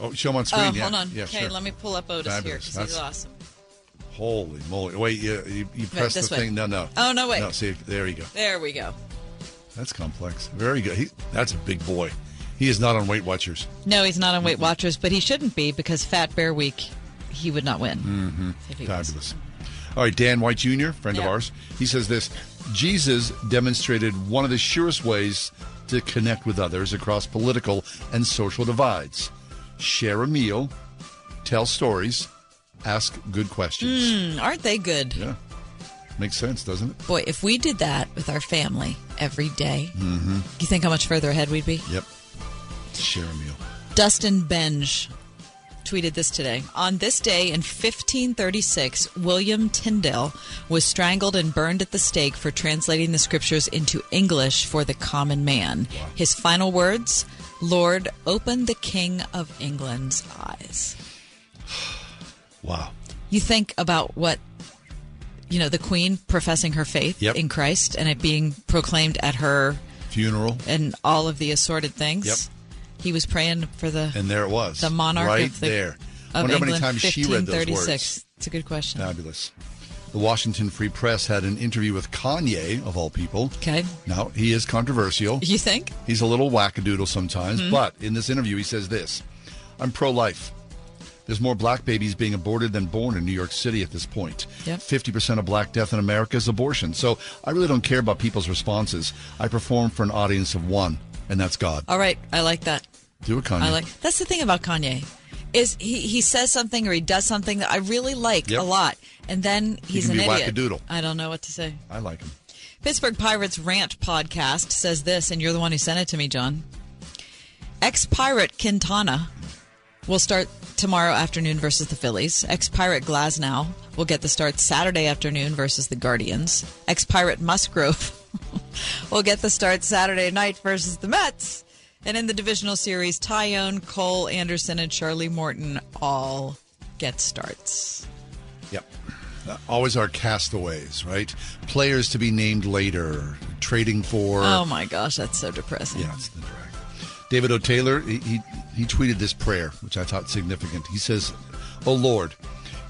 oh, show him on uh, screen. Oh, yeah. hold on. Yeah, okay, sure. let me pull up Otis here because he's That's- awesome. Holy moly! Wait, you, you, you press the way. thing. No, no. Oh, no, wait. No, see, there you go. There we go. That's complex. Very good. He, that's a big boy. He is not on Weight Watchers. No, he's not on Weight Watchers, but he shouldn't be because Fat Bear Week, he would not win. Mm-hmm. He was. Fabulous. All right, Dan White Jr., friend of ours, he says this Jesus demonstrated one of the surest ways to connect with others across political and social divides. Share a meal, tell stories, ask good questions. Mm, aren't they good? Yeah. Makes sense, doesn't it? Boy, if we did that with our family every day, Mm-hmm. you think how much further ahead we'd be? Yep. Share a meal. Dustin Benge tweeted this today. On this day in 1536, William Tyndale was strangled and burned at the stake for translating the scriptures into English for the common man. His final words Lord, open the King of England's eyes. Wow. You think about what, you know, the Queen professing her faith Yep. in Christ and it being proclaimed at her Funeral. and all of the assorted things. Yep. He was praying for the And there it was. the monarch right of the, there. of Wonder how many times she read those 1536. words. It's a good question. Fabulous. The Washington Free Press had an interview with Kanye, of all people. Okay. Now, he is controversial. You think? He's a little wackadoodle sometimes, Mhm. but in this interview, he says this I'm pro life. There's more black babies being aborted than born in New York City at this point. Yep. 50% of black death in America is abortion. So I really don't care about people's responses. I perform for an audience of one, and that's God. All right, I like that. Do it, Kanye. I like. That's the thing about Kanye, is he he says something or he does something that I really like Yep. a lot, and then He he's can an idiot. I don't know what to say. I like him. Pittsburgh Pirates Rant podcast says this, and you're the one who sent it to me, John. Ex Pirate Quintana will start tomorrow afternoon versus the Phillies. Ex Pirate Glasnow will get the start Saturday afternoon versus the Guardians. Ex Pirate Musgrove will get the start Saturday night versus the Mets. And in the divisional series, Taillon, Cole, Anderson, and Charlie Morton all get starts. Yep. Uh, always our castaways, right? Players to be named later, trading for. Oh my gosh, that's so depressing. Yeah, it's the drag. David O. Taylor, he, he, he tweeted this prayer, which I thought significant. He says, O Lord,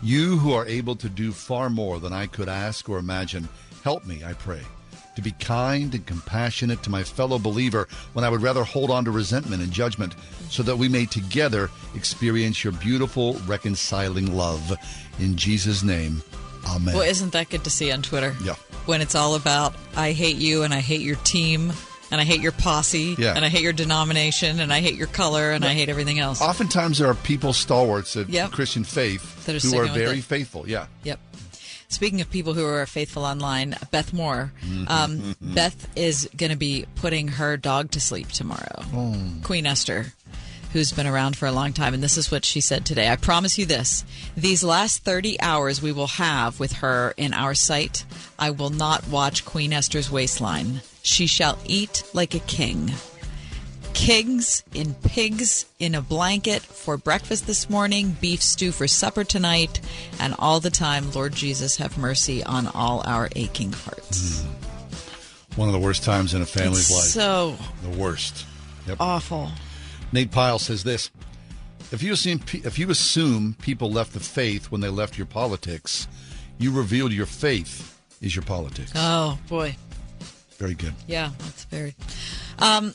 you who are able to do far more than I could ask or imagine, help me, I pray, to be kind and compassionate to my fellow believer when I would rather hold on to resentment and judgment, so that we may together experience your beautiful, reconciling love. In Jesus' name, Amen. Well, isn't that good to see on Twitter? Yeah. When it's all about, I hate you and I hate your team and I hate your posse Yeah. and I hate your denomination and I hate your color and I hate everything else. Oftentimes, there are people stalwarts of Yep. Christian faith That are who are very it. faithful. Yeah. Yep. Speaking of people who are faithful online, Beth Moore. Um, Beth is going to be putting her dog to sleep tomorrow. Oh. Queen Esther, who's been around for a long time. And this is what she said today. I promise you this these last 30 hours we will have with her in our sight, I will not watch Queen Esther's waistline. She shall eat like a king. Kings in pigs in a blanket for breakfast this morning, beef stew for supper tonight, and all the time, Lord Jesus, have mercy on all our aching hearts. Mm. One of the worst times in a family's It's life. so the worst. Yep. awful. Nate Pyle says this: If you assume if you assume people left the faith when they left your politics, you revealed your faith is your politics. Oh boy, Very good. yeah, that's very. Um,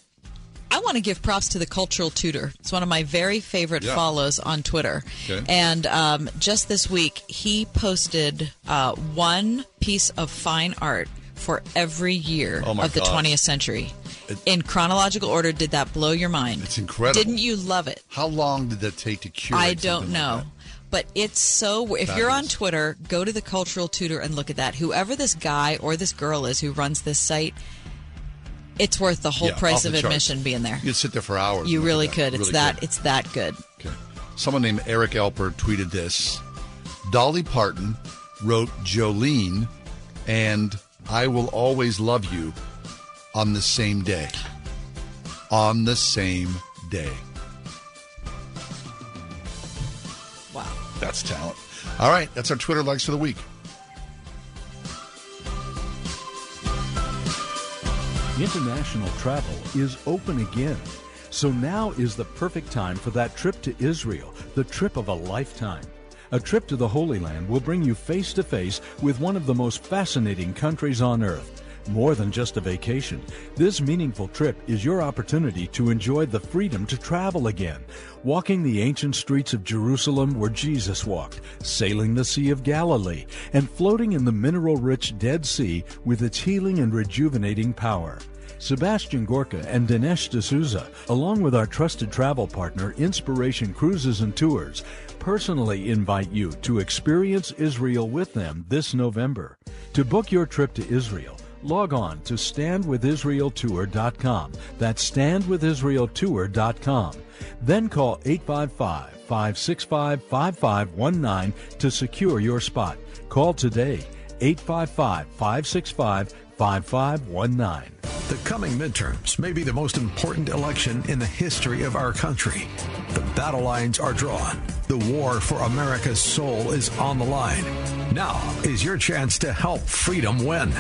I want to give props to the cultural tutor. It's one of my very favorite Yeah. follows on Twitter. Okay. And um, just this week, he posted uh, one piece of fine art for every year Oh, of the gosh. 20th century. It- In chronological order, did that blow your mind? It's incredible. Didn't you love it? How long did that take to curate? I don't something like know. But it's so. If you're on Twitter, go to the cultural tutor and look at that. Whoever this guy or this girl is who runs this site, it's worth the whole Yeah, price of charts. admission being there. You could sit there for hours. You really could. It's Really that. could. It's that good. Okay. Someone named Eric Elper tweeted this. Dolly Parton wrote Jolene and I Will Always Love You on the same day. On the same day. That's talent. All right, that's our Twitter likes for the week. International travel is open again. So now is the perfect time for that trip to Israel, the trip of a lifetime. A trip to the Holy Land will bring you face to face with one of the most fascinating countries on earth. More than just a vacation, this meaningful trip is your opportunity to enjoy the freedom to travel again, walking the ancient streets of Jerusalem where Jesus walked, sailing the Sea of Galilee, and floating in the mineral rich Dead Sea with its healing and rejuvenating power. Sebastian Gorka and Dinesh D'Souza, along with our trusted travel partner Inspiration Cruises and Tours, personally invite you to experience Israel with them this November. To book your trip to Israel, log on to standwithisraeltour.com. That's standwithisraeltour.com. Then call 855 565 5519 to secure your spot. Call today 855 565 5519. The coming midterms may be the most important election in the history of our country. The battle lines are drawn. The war for America's soul is on the line. Now is your chance to help freedom win.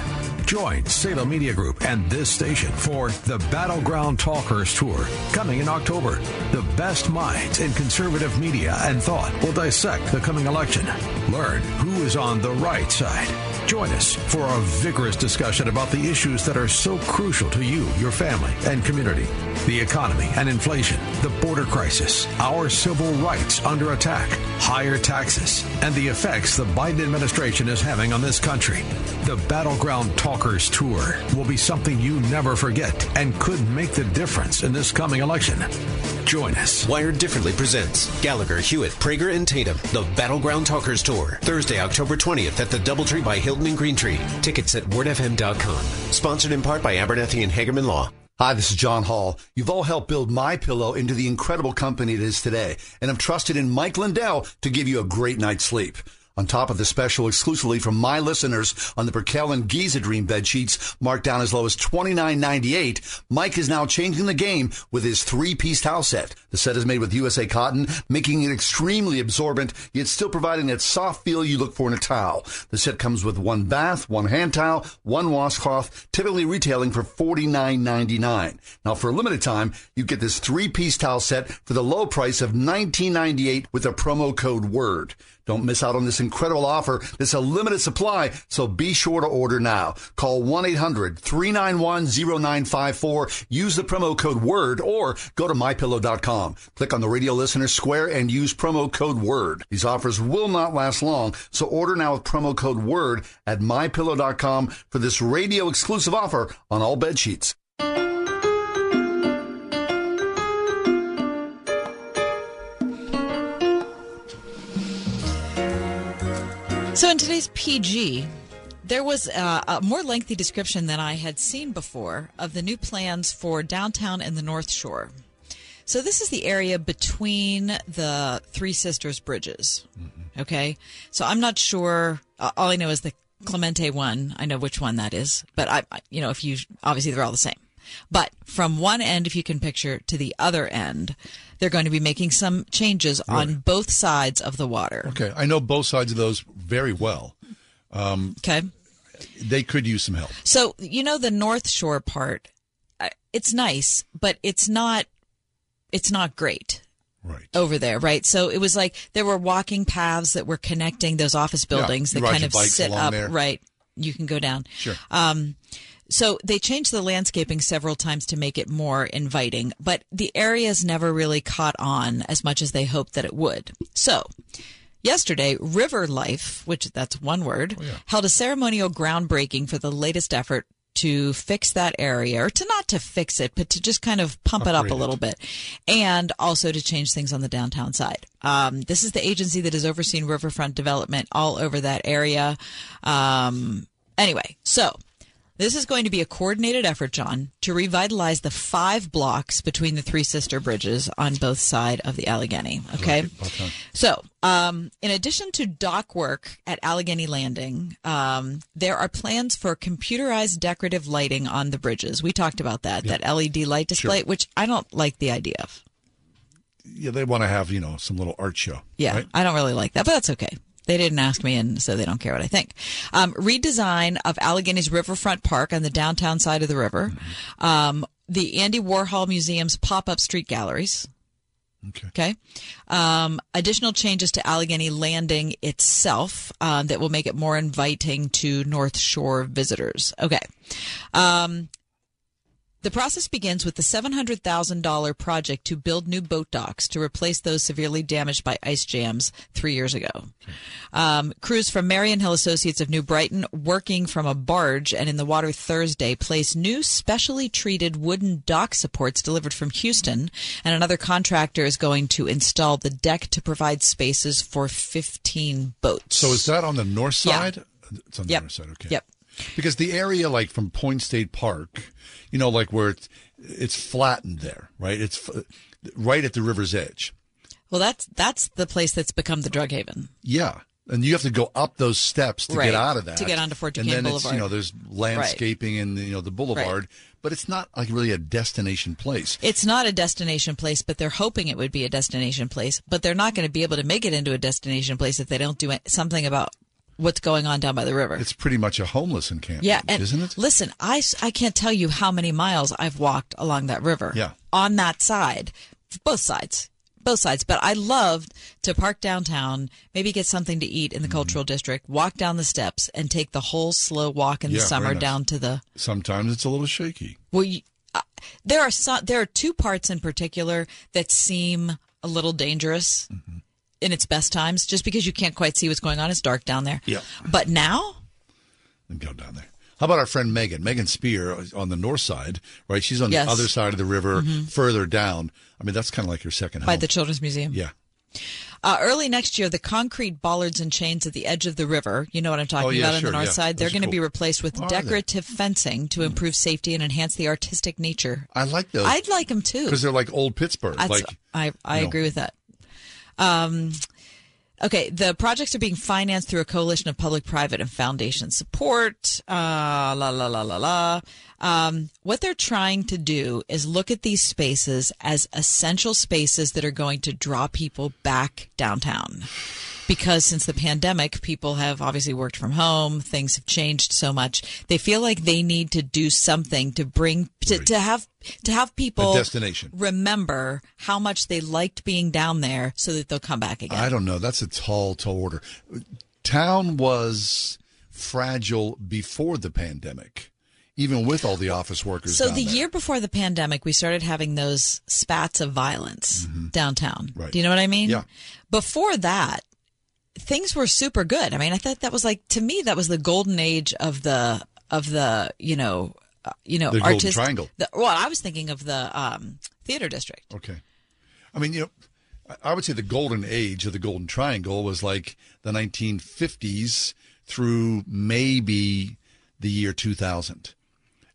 Join Salem Media Group and this station for the Battleground Talkers Tour coming in October. The best minds in conservative media and thought will dissect the coming election. Learn who is on the right side. Join us for a vigorous discussion about the issues that are so crucial to you, your family, and community. The economy and inflation, the border crisis, our civil rights under attack, higher taxes, and the effects the Biden administration is having on this country. The Battleground Talkers Tour will be something you never forget and could make the difference in this coming election. Join us. Wired Differently presents Gallagher, Hewitt, Prager, and Tatum, the Battleground Talkers Tour. Thursday, October 20th at the Doubletree by Hilton and Greentree. Tickets at wordfm.com. Sponsored in part by Abernathy and Hagerman Law. Hi, this is John Hall. You've all helped build My Pillow into the incredible company it is today, and I've trusted in Mike Lindell to give you a great night's sleep. On top of the special exclusively from my listeners on the percale and Giza Dream bed sheets, marked down as low as $29.98, Mike is now changing the game with his three-piece towel set. The set is made with USA cotton, making it extremely absorbent, yet still providing that soft feel you look for in a towel. The set comes with one bath, one hand towel, one washcloth, typically retailing for $49.99. Now, for a limited time, you get this three-piece towel set for the low price of $19.98 with a promo code WORD. Don't miss out on this incredible offer. It's a limited supply, so be sure to order now. Call 1-800-391-0954. Use the promo code WORD or go to mypillow.com. Click on the radio listener square and use promo code WORD. These offers will not last long, so order now with promo code WORD at mypillow.com for this radio exclusive offer on all bed sheets. So in today's PG, there was uh, a more lengthy description than I had seen before of the new plans for downtown and the North Shore. So this is the area between the Three Sisters bridges. Okay, so I'm not sure. Uh, all I know is the Clemente one. I know which one that is, but I, I- you know, if you obviously they're all the same. But from one end, if you can picture, to the other end, they're going to be making some changes on both sides of the water. Okay, I know both sides of those very well. Um, okay, they could use some help. So you know the North Shore part, it's nice, but it's not. It's not great. Right. Over there, right? So it was like there were walking paths that were connecting those office buildings you that kind of sit up, there. right? You can go down. Sure. Um, so they changed the landscaping several times to make it more inviting, but the areas never really caught on as much as they hoped that it would. So yesterday, Riverlife, which that's one word, held a ceremonial groundbreaking for the latest effort to fix that area or to not to fix it, but to just kind of pump it up a Upgrade it. little bit and also to change things on the downtown side. Um, this is the agency that has overseen riverfront development all over that area. Um, anyway, so this is going to be a coordinated effort, John, to revitalize the five blocks between the three sister bridges on both side of the Allegheny. Okay. So, um, in addition to dock work at Allegheny Landing, um, there are plans for computerized decorative lighting on the bridges. We talked about that, that LED light display, Sure. which I don't like the idea of. Yeah, they want to have you know some little art show. Yeah, right? I don't really like that, but that's okay. They didn't ask me, and so they don't care what I think. Um, redesign of Allegheny's Riverfront Park on the downtown side of the river. Um, the Andy Warhol Museum's pop-up street galleries. Okay. Um, additional changes to Allegheny Landing itself um, that will make it more inviting to North Shore visitors. Okay. Um, the process begins with the $700,000 project to build new boat docks to replace those severely damaged by ice jams three years ago. Um, crews from Marion Hill Associates of New Brighton, working from a barge and in the water Thursday, placed new specially treated wooden dock supports delivered from Houston, and another contractor is going to install the deck to provide spaces for 15 boats. So is that on the north side? Yeah. It's on the Yep. north side. Okay. Yep. Because the area, like from Point State Park, you know, like where it's it's flattened there, right? It's f- right at the river's edge. Well, that's that's the place that's become the drug haven. Yeah. And you have to go up those steps to Right. get out of that. To get onto Fort And Duquesne then it's, you know, there's landscaping and, you know, the boulevard, but it's not like really a destination place. It's not a destination place, but they're hoping it would be a destination place. But they're not going to be able to make it into a destination place if they don't do something about what's going on down by the river. It's pretty much a homeless encampment, yeah, and isn't it? listen, I, I can't tell you how many miles I've walked along that river. Yeah. On that side, both sides, both sides. But I love to park downtown, maybe get something to eat in the cultural district, walk down the steps, and take the whole slow walk in Mm-hmm. Yeah, the summer nice. down to the Sometimes it's a little shaky. well, you, uh, there are some, there are two parts in particular that seem a little dangerous Mm-hmm. In its best times, just because you can't quite see what's going on. It's dark down there. Yeah. But now, go down there. How about our friend Megan? Megan Spear on the north side, right? She's on Yes. the other side of the river, Mhm. further down. I mean, that's kind of like your second by home. the Children's Museum. yeah. Uh, early next year, the concrete bollards and chains at the edge of the river, you know what I'm talking Oh, yeah, about on the north yeah. side, they're going to cool. be replaced with decorative fencing to improve safety and enhance the artistic nature. I like those. I'd like them too. because they're like old Pittsburgh. That's- like I, I you know. agree with that. Um, okay, the projects are being financed through a coalition of public, private, and foundation support. Uh, la la la la la. Um, what they're trying to do is look at these spaces as essential spaces that are going to draw people back downtown. Because since the pandemic, people have obviously worked from home. Things have changed so much. They feel like they need to do something to bring to, to have to have people A destination. remember how much they liked being down there so that they'll come back again. I don't know. That's a tall, tall order. Town was fragile before the pandemic, even with all the office workers. So the there. year before the pandemic, we started having those spats of violence downtown. Mm-hmm. Right. Do you know what I mean? Yeah. Before that, things were super good. I mean, I thought that was like to me that was the golden age of the of the you know uh, you know The Golden artist- Triangle. The, well, I was thinking of the um, theater district. Okay. I mean, you know, I- I would say the golden age of the Golden Triangle was like the 1950s through maybe the year 2000.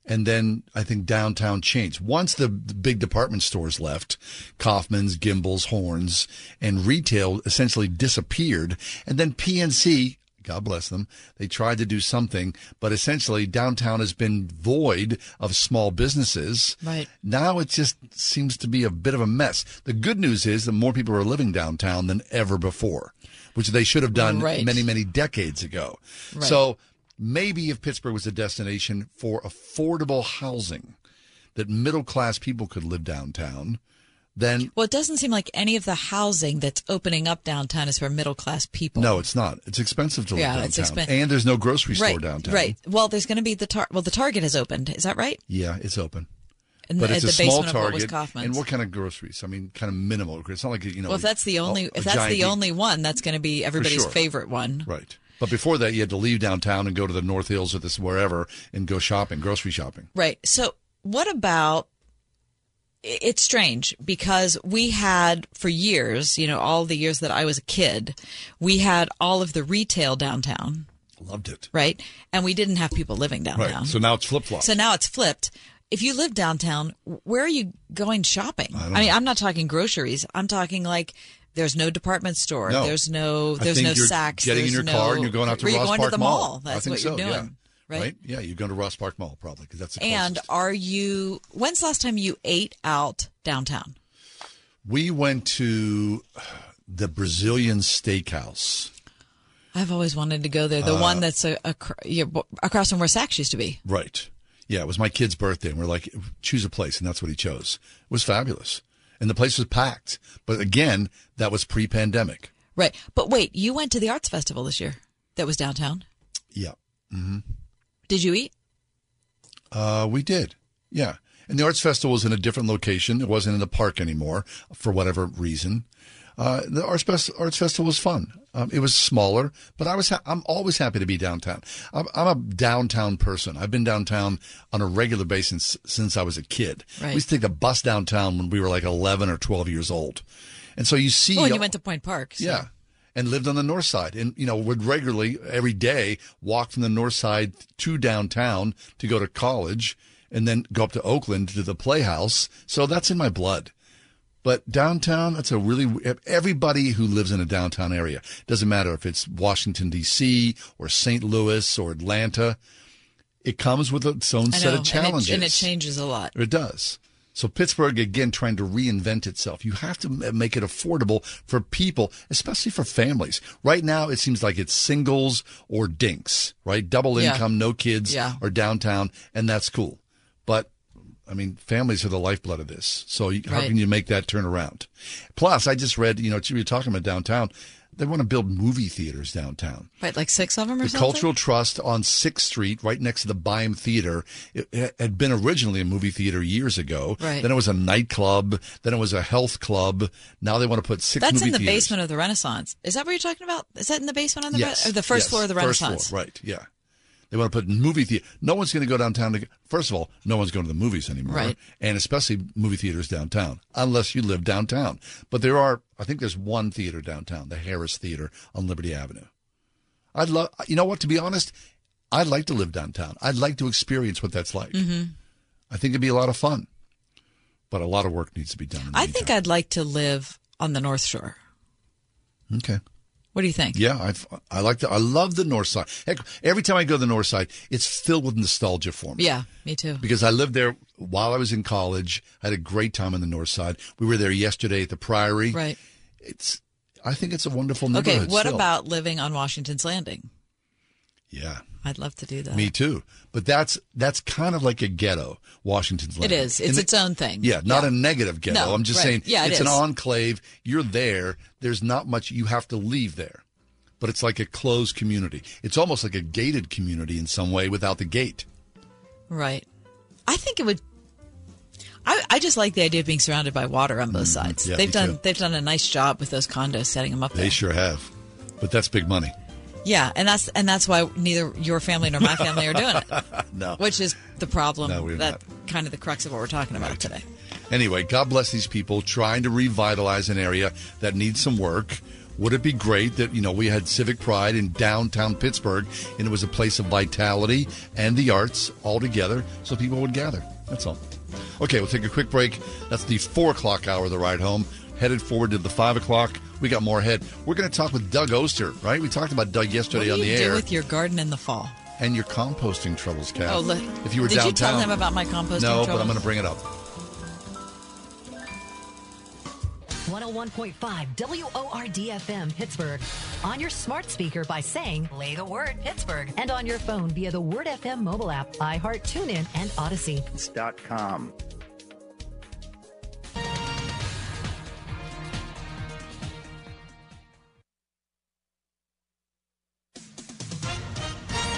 And then I think downtown changed. Once the, the big department stores left, Kaufmann's, Gimbel's, Horne's, and retail essentially disappeared. And then PNC, God bless them, they tried to do something, but essentially downtown has been void of small businesses. Right. Now it just seems to be a bit of a mess. The good news is that more people are living downtown than ever before, which they should have done Right. many, many decades ago. Right. So maybe if Pittsburgh was a destination for affordable housing, that middle class people could live downtown, then Well, it doesn't seem like any of the housing that's opening up downtown is for middle class people. no, it's not. It's expensive to live Yeah, it's downtown, expen- and there's no grocery store right, downtown. Right. Well, there's going to be the tar- well, the Target has opened. Is that right? Yeah, it's open. In but the- it's a the small basement of what was Target. And what kind of groceries? I mean, kind of minimal. It's not like you know. well, if that's the only a- a if that's the only one, that's going to be everybody's sure. favorite one. Right. But before that, you had to leave downtown and go to the North Hills or this wherever and go shopping, grocery shopping. Right. So, what about it's strange because we had for years, you know, all the years that I was a kid, we had all of the retail downtown, Loved it. right? And we didn't have people living downtown. Right. So now it's flip flop. So now it's flipped. If you live downtown, where are you going shopping? I I, mean, know. I'm not talking groceries. I'm talking like there's no department store. No. There's no I there's think no you're Saks. Getting in your no, car and you're going out to Ross going Park to the Mall. mall. I That's think what so, you're yeah. doing. Right? Yeah, you're going to Ross Park Mall probably because that's the And closest. are you? When's the last time you ate out downtown? we went to the Brazilian Steakhouse. I've always wanted to go there. The Uh, one that's a, a, across from where Saks used to be. Right. Yeah, it was my kid's birthday, and we're like, choose a place, and that's what he chose. It was fabulous, and the place was packed. But again, that was pre-pandemic. Right. But wait, you went to the arts festival this year. That was downtown. Yeah. hmm Did you eat? Uh, we did. Yeah. And the Arts Festival was in a different location. It wasn't in the park anymore for whatever reason. Uh, the Arts, Fest- Arts Festival was fun. Um, it was smaller, but I was ha- I'm always happy to be downtown. I'm, I'm a downtown person. I've been downtown on a regular basis since I was a kid. Right. We used to take the bus downtown when we were like 11 or 12 years old. And so you see Oh, and you went to Point Park. so- yeah. And lived on the north side and, you know, would regularly every day walk from the north side to downtown to go to college and then go up to Oakland to the Playhouse. So that's in my blood. But downtown, that's a really, everybody who lives in a downtown area, doesn't matter if it's Washington, D.C. or St. Louis or Atlanta, it comes with its own set of and it- challenges. and it changes a lot. It does. So Pittsburgh again trying to reinvent itself. You have to make it affordable for people, especially for families. Right now it seems like it's singles or dinks, right? Double Yeah. income, no kids Yeah. or downtown and that's cool. But I mean, families are the lifeblood of this. So you, how Right. can you make that turn around? Plus, I just read, you know, you were talking about downtown. They want to build movie theaters downtown. Right, like six of them or The something. Cultural Trust on Sixth Street, right next to the Byham Theater, it had been originally a movie theater years ago. Right. Then it was a nightclub. Then it was a health club. Now they want to put six. That's in the theaters. basement of the Renaissance. Is that what you're talking about? Is that in the basement of the Yes. Re- or the first Yes. floor of the Renaissance? First floor, right? Yeah. They want to put movie theater. No one's going to go downtown to. First of all, no one's going to the movies anymore, Right. And especially movie theaters downtown, unless you live downtown. But there are, I think, there's one theater downtown, the Harris Theater on Liberty Avenue. I'd love. You know what? To be honest, I'd like to live downtown. I'd like to experience what that's like. Mhm. I think it'd be a lot of fun, but a lot of work needs to be done. I think I'd like to live on the North Shore. Okay. What do you think? Yeah, I've, I like the, I love the North Side. Heck, every time I go to the North Side, it's filled with nostalgia for me. Yeah, me too. Because I lived there while I was in college. I had a great time on the North Side. We were there yesterday at the Priory. Right. It's. I think it's a wonderful neighborhood. Okay, what still. about living on Washington's Landing? Yeah, I'd love to do that. me too. But that's that's kind of like a ghetto, Washington's It Landing. is. It's And its own thing. Yeah, not a negative ghetto. No, I'm just right. saying Yeah, it it's an enclave. You're there. There's not much you have to leave there. But it's like a closed community. It's almost like a gated community in some way without the gate. Right. I think it would. I, I just like the idea of being surrounded by water on both sides. Mm-hmm. Yeah, they've done too. they've done a nice job with those condos setting them up They there. sure have. But that's big money. Yeah, and that's and that's why neither your family nor my family are doing it. No. Which is the problem. No, we're that kind of the crux of what we're talking about today. Anyway, God bless these people trying to revitalize an area that needs some work. Would it be great that, you know, we had Civic Pride in downtown Pittsburgh and it was a place of vitality and the arts all together so people would gather? That's all. Okay, we'll take a quick break. That's the four o'clock hour of the ride home. Headed forward to the five o'clock. We got more ahead. We're going to talk with Doug Oster, right? We talked about Doug yesterday what on do you the do air. with your garden in the fall? and your composting troubles, Kath. Oh, look. if you were Did downtown, you tell him about my composting No, but? I'm going to bring it up. 101.5 WORD-FM Pittsburgh. On your smart speaker by saying, play the word Pittsburgh. And on your phone via the Word FM mobile app, iHeart, TuneIn, and Audacy. com.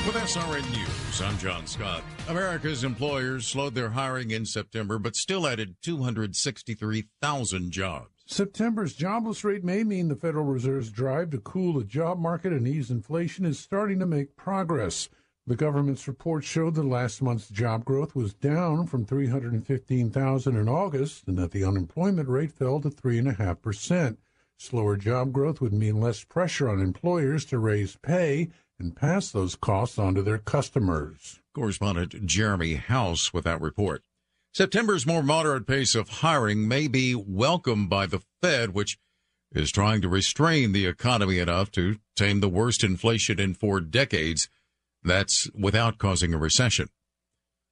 With SRN News, I'm John Scott. America's employers slowed their hiring in September, but still added 263,000 jobs. September's jobless rate may mean the Federal Reserve's drive to cool the job market and ease inflation is starting to make progress. The government's report showed that last month's job growth was down from 315,000 in August and that the unemployment rate fell to 3.5%. Slower job growth would mean less pressure on employers to raise pay and pass those costs on to their customers. Correspondent Jeremy House with that report. September's more moderate pace of hiring may be welcomed by the Fed, which is trying to restrain the economy enough to tame the worst inflation in four decades. That's without causing a recession.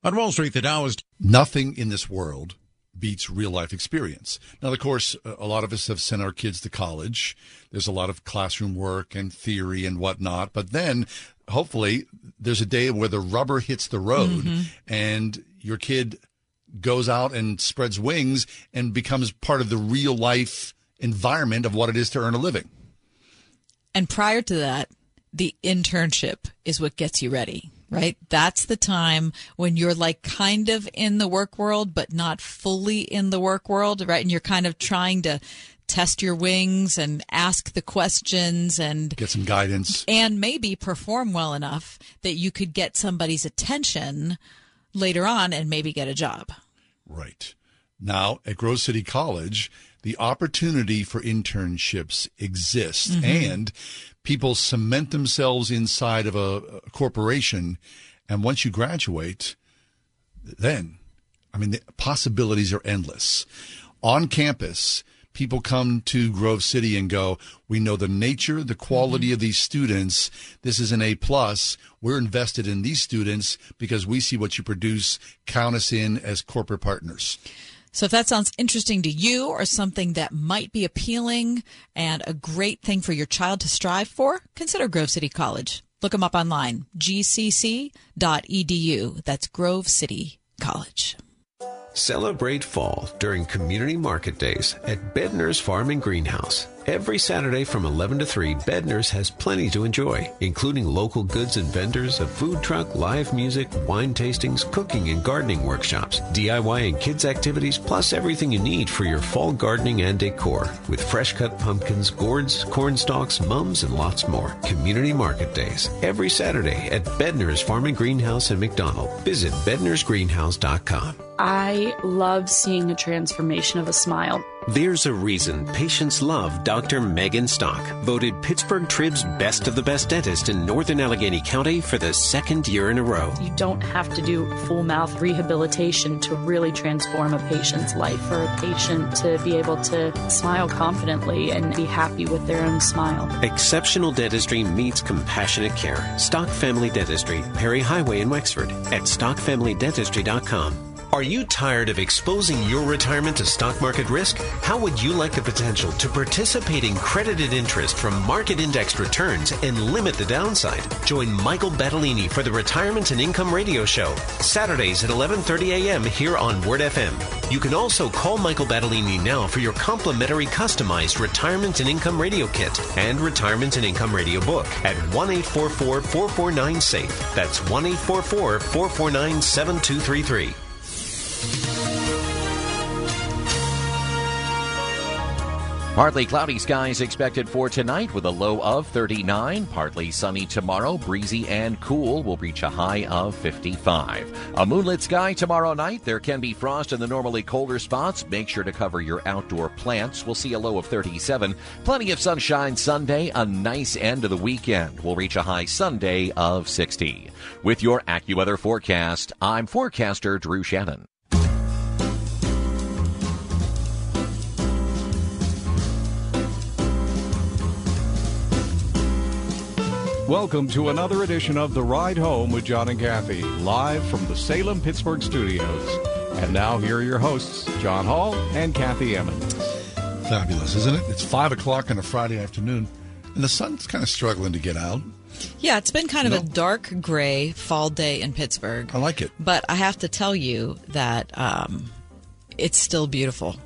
On Wall Street, the Dow is Nothing in this world beats real life experience. Now, of course, a lot of us have sent our kids to college. There's a lot of classroom work and theory and whatnot. But then, hopefully, there's a day where the rubber hits the road Mm-hmm. and your kid goes out and spreads wings and becomes part of the real life environment of what it is to earn a living. And prior to that, the internship is what gets you ready, right? That's the time when you're like kind of in the work world, but not fully in the work world, right? And you're kind of trying to test your wings and ask the questions and Get some guidance. and maybe perform well enough that you could get somebody's attention later on and maybe get a job. Right. Now, at Grove City College, the opportunity for internships exists Mhm. and people cement themselves inside of a, a corporation. And once you graduate, then, I mean, the possibilities are endless. On campus, people come to Grove City and go, we know the nature, the quality mm-hmm. of these students. This is an A plus. We're invested in these students because we see what you produce. Count us in as corporate partners. So if that sounds interesting to you or something that might be appealing and a great thing for your child to strive for, consider Grove City College. Look them up online, gcc.edu. That's Grove City College. Celebrate fall during Community Market Days at Bedner's Farm and Greenhouse. Every Saturday from 11 to 3, Bedner's has plenty to enjoy, including local goods and vendors, a food truck, live music, wine tastings, cooking and gardening workshops, DIY and kids activities, plus everything you need for your fall gardening and decor, with fresh cut pumpkins, gourds, corn stalks, mums, and lots more. Community Market Days, every Saturday at Bedner's Farm and Greenhouse in McDonald. Visit bednarsgreenhouse.com. I love seeing the transformation of a smile. There's a reason patients love Dr. Megan Stock, voted Pittsburgh Trib's best of the best dentist in Northern Allegheny County for the second year in a row. You don't have to do full mouth rehabilitation to really transform a patient's life for a patient to be able to smile confidently and be happy with their own smile. Exceptional dentistry meets compassionate care. Stock Family Dentistry, Perry Highway in Wexford, at stockfamilydentistry.com. Are you tired of exposing your retirement to stock market risk? How would you like the potential to participate in credited interest from market indexed returns and limit the downside? Join Michael Battellini for the Retirement and Income Radio Show, Saturdays at 11:30 a.m. here on Word FM. You can also call Michael Battellini now for your complimentary customized Retirement and Income Radio Kit and Retirement and Income Radio book at 1-844-449-SAFE. That's 1-844-449-7233. Partly cloudy skies expected for tonight with a low of 39. Partly sunny tomorrow, breezy and cool will reach a high of 55. A moonlit sky tomorrow night. There can be frost in the normally colder spots. Make sure to cover your outdoor plants. We'll see a low of 37. Plenty of sunshine Sunday. A nice end of the weekend. We'll reach a high Sunday of 60. With your AccuWeather forecast, I'm forecaster Drew Shannon. Welcome to another edition of The Ride Home with John and Kathy, live from the Salem Pittsburgh studios. And now, here are your hosts, John Hall and Kathy Emmons. Fabulous, isn't it? It's 5 o'clock on a Friday afternoon, and the sun's kind of struggling to get out. Yeah, it's been kind of No. a dark gray fall day in Pittsburgh. I like it. But I have to tell you that um, it's still beautiful.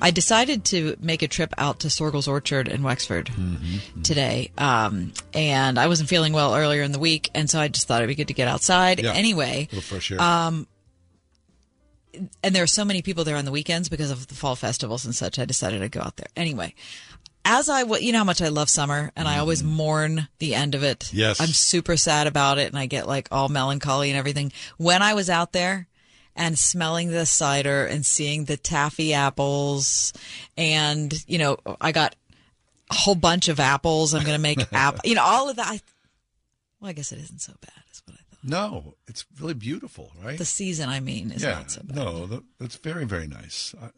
I decided to make a trip out to Soergel's Orchard in Wexford Mm-hmm, today. Um, and I wasn't feeling well earlier in the week, and so I just thought it'd be good to get outside. Yeah. Anyway, A little fresh air. um, and there are so many people there on the weekends because of the fall festivals and such. I decided to go out there anyway. As I, w- you know how much I love summer, and I always mourn the end of it. Mm-hmm. Yes. I'm super sad about it, and I get like all melancholy and everything. When I was out there and smelling the cider and seeing the taffy apples, and you know, I got a whole bunch of apples. I'm going to make app, you know, all of that. I, well, I guess it isn't so bad. Is what I thought No, it's really beautiful, right? the season. I mean, is yeah, not so bad. no, that's very, very nice. I,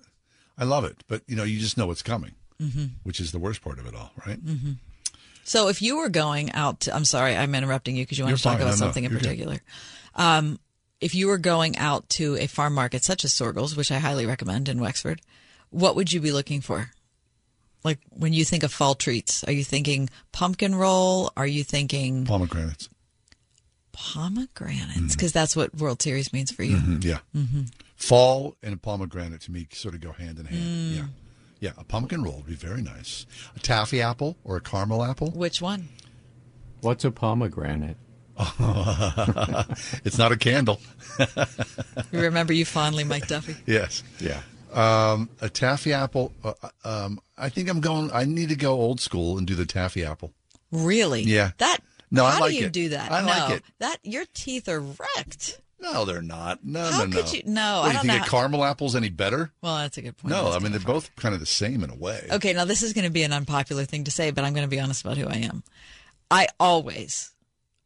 I love it, but you know, you just know what's coming, Mhm. which is the worst part of it all, right? hmm So if you were going out, to, I'm sorry, I'm interrupting you because you want You're to talk fine. about No, no, something in you're particular. Um, if you were going out to a farm market such as Soergel's, which I highly recommend in Wexford, what would you be looking for? Like when you think of fall treats, are you thinking pumpkin roll? Are you thinking Pomegranates. pomegranates? Because that's what World Series means for you. Mhm, yeah. Mhm. Fall and a pomegranate to me sort of go hand in hand. Mm. Yeah. Yeah, a pumpkin roll would be very nice. A taffy apple or a caramel apple. Which one? What's a pomegranate? it's not a candle. You remember you fondly, Mike Duffy? yes. Yeah. Um, a taffy apple. Uh, um, I think I'm going. I need to go old school and do the taffy apple. Really? Yeah. That. No, I how like do you it. do that? I no, like it. That your teeth are wrecked. No, they're not. No, How no, no. could you- no, What, I do don't you think know a caramel apple's any better? Well, that's a good point. No, That's I mean they're both kind of the same in a way. Okay, now this is going to be an unpopular thing to say, but I'm going to be honest about who I am. I always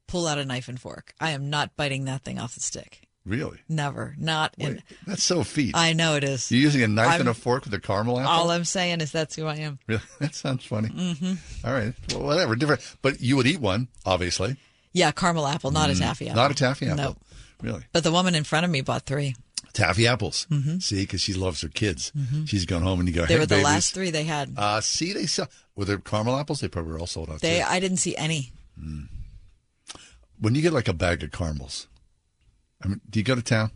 pull out a knife and fork. I am not biting that thing off the stick. Really? Never. Not in. That's so feet. I know it is. You're using a knife I'm- and a fork with a caramel apple. All I'm saying is that's who I am. Really? That sounds funny. hmm All right. Well, whatever. Different. But you would eat one, obviously. Yeah, caramel apple, not a Mm, taffy apple. Not a taffy apple. No. Really. But the woman in front of me bought three. Taffy apples. Mhm. See, because she loves her kids. Mhm. She's gone home and you go, They hey, were the babies. last three they had. Uh, see, they sell. Were there caramel apples? They probably were all sold out. They, too. I didn't see any. When you get like a bag of caramels, I mean, do you go to town?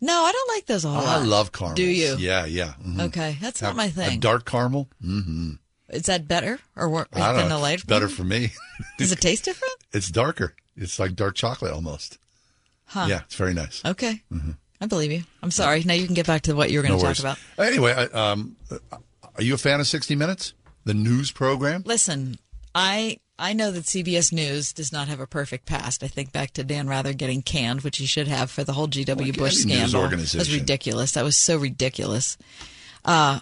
No, I don't like those a whole I lot. love caramels. Do you? Yeah, yeah. mhm. Okay, that's Have not my A thing. dark caramel? Mm-hmm. Is that better or wor- I don't than the light? It's better for me. Does it taste different? it's darker. It's like dark chocolate almost. Huh. Yeah, it's very nice. Okay. I believe you. I'm sorry. Now you can get back to what you were going No to talk about. Anyway, I- um, are you a fan of 60 Minutes, the news program? Listen, I I know that CBS News does not have a perfect past. I think back to Dan Rather getting canned, which he should have for the whole GW Like Bush scandal. That was ridiculous. That was so ridiculous. Uh,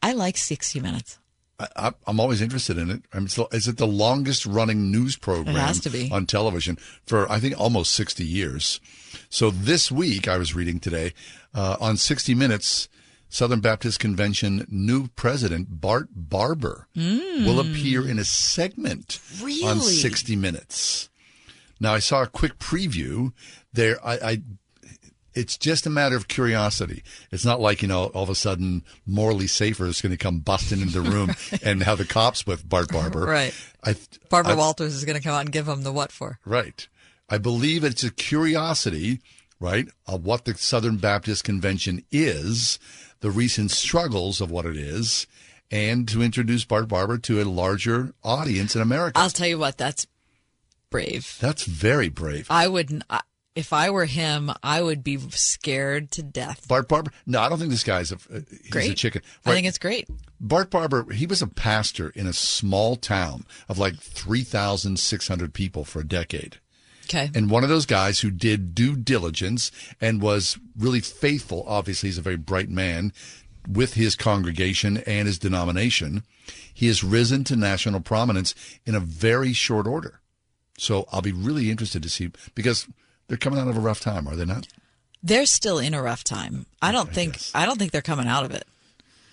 I like 60 Minutes. I, I, I'm always interested in it. I mean, is it the longest running news program It has to be. on television for, I think, almost 60 years? So this week, I was reading today uh, on 60 Minutes, Southern Baptist Convention new president Bart Barber Mm. will appear in a segment on 60 Minutes. Now, I saw a quick preview there. I, I it's just a matter of curiosity. It's not like, you know, all of a sudden Morley Safer is going to come busting into the room and have the cops with Bart Barber. Right. I, Barbara I- Walters is going to come out and give him the what for. Right. I believe it's a curiosity, right, of what the Southern Baptist Convention is, the recent struggles of what it is, and to introduce Bart Barber to a larger audience in America. I'll tell you what, that's brave. That's very brave. I wouldn't. I, if I were him, I would be scared to death. Bart Barber? No, I don't think this guy's a, uh, he's a Great. chicken. I think it's great. Bart Barber, he was a pastor in a small town of like 3,600 people for a decade. Okay. And one of those guys who did due diligence and was really faithful. Obviously, he's a very bright man with his congregation and his denomination. He has risen to national prominence in a very short order. So I'll be really interested to see because they're coming out of a rough time, are they not? They're still in a rough time. I don't think. I don't think they're coming out of it.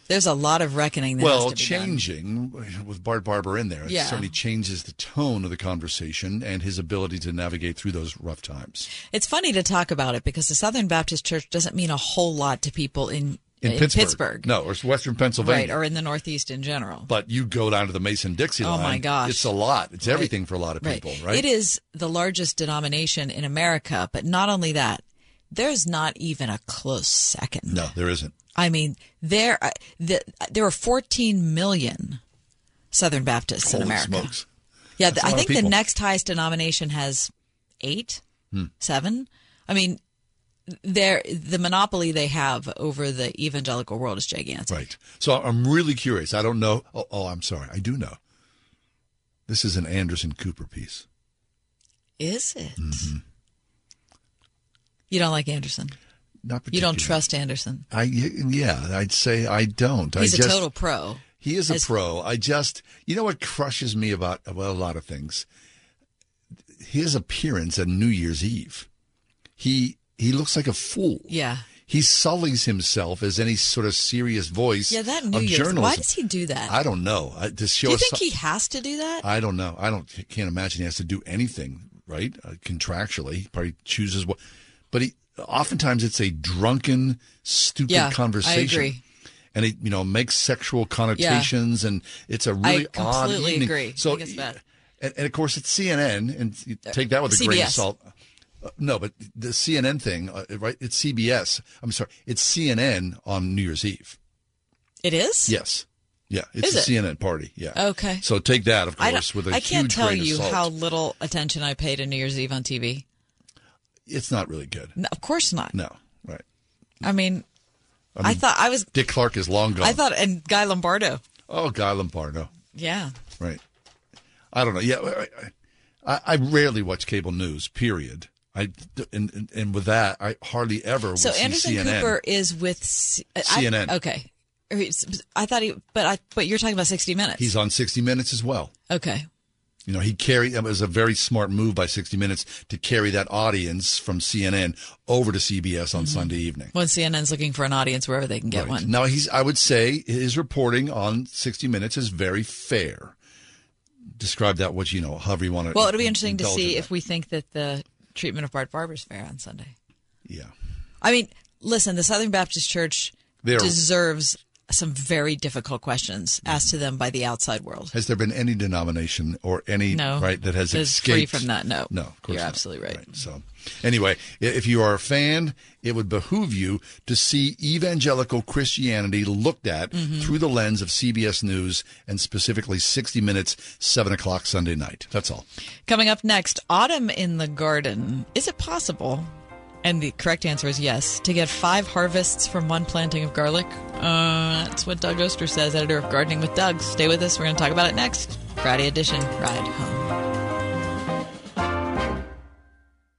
There's a lot of reckoning that well, has to be done. changing with Bart Barber in there, it Yeah. certainly changes the tone of the conversation and his ability to navigate through those rough times. It's funny to talk about it because the Southern Baptist Church doesn't mean a whole lot to people in In, Pittsburgh. No, or Western Pennsylvania. right, or in the Northeast in general. But you go down to the Mason Dixie Oh, my gosh. It's a lot. It's Right. everything for a lot of people, right? It is the largest denomination in America, but not only that, there's not even a close second. No, there isn't. I mean, there uh, the, there are 14 million Southern Baptists in Holy America. smokes. Yeah, a I think the next highest denomination has eight, Hmm. seven. I mean, there the monopoly they have over the evangelical world is gigantic. Right. So I'm really curious. I don't know. Oh, oh, I'm sorry. I do know. This is an Anderson Cooper piece. Is it? Mm-hmm. You don't like Anderson? Not You don't trust Anderson. I yeah, I'd say I don't. He's I a just, total pro. He is a As- pro. I just, you know what crushes me about, about a lot of things? His appearance at New Year's Eve. He he looks like a fool. Yeah. He sullies himself as any sort of serious voice Yeah, that New of Year's. journalism. Why does he do that? I don't know. I, to show do you think some- he has to do that? I don't know. I don't can't imagine he has to do anything right uh, contractually. He probably chooses what, but he oftentimes it's a drunken, stupid Yeah, I conversation. agree. And it you know makes sexual connotations, and it's a really odd completely evening. agree. I So, think it's bad. and, and of course it's CNN, and you take that with a grain of salt. Uh, no, but the CNN thing, uh, right? It's CBS. I'm sorry, it's CNN on New Year's Eve. It is. Yes. Yeah, it's Is a it? CNN party. Yeah. Okay. So take that, of I, course, don't- with a I can't tell you how little attention I paid to New Year's Eve on TV. It's not really good. No, of course not. No, right. I mean, I, mean, thought I was. Dick Clark is long gone. I thought, and Guy Lombardo. Oh, Guy Lombardo. Yeah. Right. I don't know. Yeah, I, I, I rarely watch cable news. Period. I and, and, and with that, I hardly ever So Anderson CNN. Cooper is with C- I- CNN. okay. I thought he, but I, but you're talking about 60 Minutes. He's on 60 Minutes as well. okay. You know, he carried. It was a very smart move by 60 Minutes to carry that audience from CNN over to CBS on mm-hmm. Sunday evening. When CNN's looking for an audience wherever they can get Right. one. Now he's I would say his reporting on 60 minutes is very fair. Describe that what you know, however you want to Well, it'll be interesting to see in if we think that the treatment of Bart Barber's fair on Sunday. Yeah. I mean, listen, the Southern Baptist Church They're- deserves some very difficult questions asked to them by the outside world. Has there been any denomination or any No. right that has escaped free from that. No. No, of course You're not. absolutely right. So, anyway, if you are a fan, it would behoove you to see evangelical Christianity looked at Mhm. through the lens of CBS News and specifically 60 Minutes, 7 o'clock Sunday night. That's all. Coming up next, autumn in the garden. Is it possible? And the correct answer is yes. To get five harvests from one planting of garlic. Uh, that's what Doug Oster says, editor of Gardening with Doug. Stay with us. We're going to talk about it next. Friday edition. Ride home.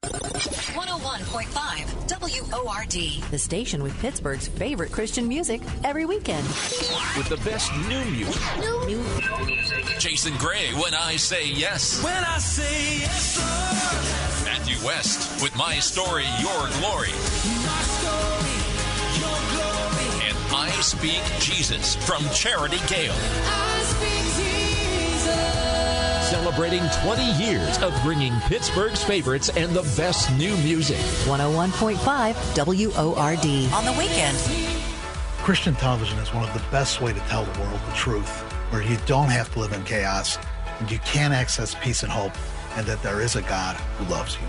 101.5 WORD. The station with Pittsburgh's favorite Christian music every weekend. With the best new music. New music. Jason Gray, When I Say Yes. When I say yes, sir, Matthew West with My Story, Your Glory. my story, your glory. And I Speak Jesus from Charity Gale. I speak Jesus. Celebrating 20 years of bringing Pittsburgh's favorites and the best new music. 101.5 WORD. On the weekend. Christian television is one of the best way to tell the world the truth, where you don't have to live in chaos, and you can access peace and hope, and that there is a God who loves you.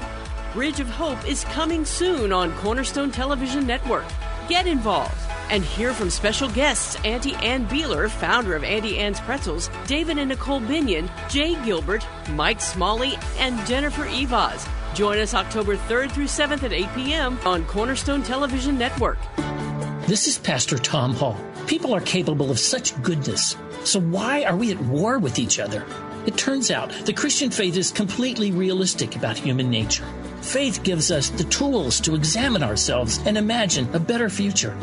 Bridge of Hope is coming soon on Cornerstone Television Network. Get involved and hear from special guests Auntie Anne Beiler, founder of Auntie Anne's Pretzels, David and Nicole Binion, Jay Gilbert, Mike Smalley, and Jennifer Eivaz. Join us October 3rd through 7th at 8 p.m. on Cornerstone Television Network. This is Pastor Tom Hall. People are capable of such goodness. So why are we at war with each other? It turns out the Christian faith is completely realistic about human nature. Faith gives us the tools to examine ourselves and imagine a better future.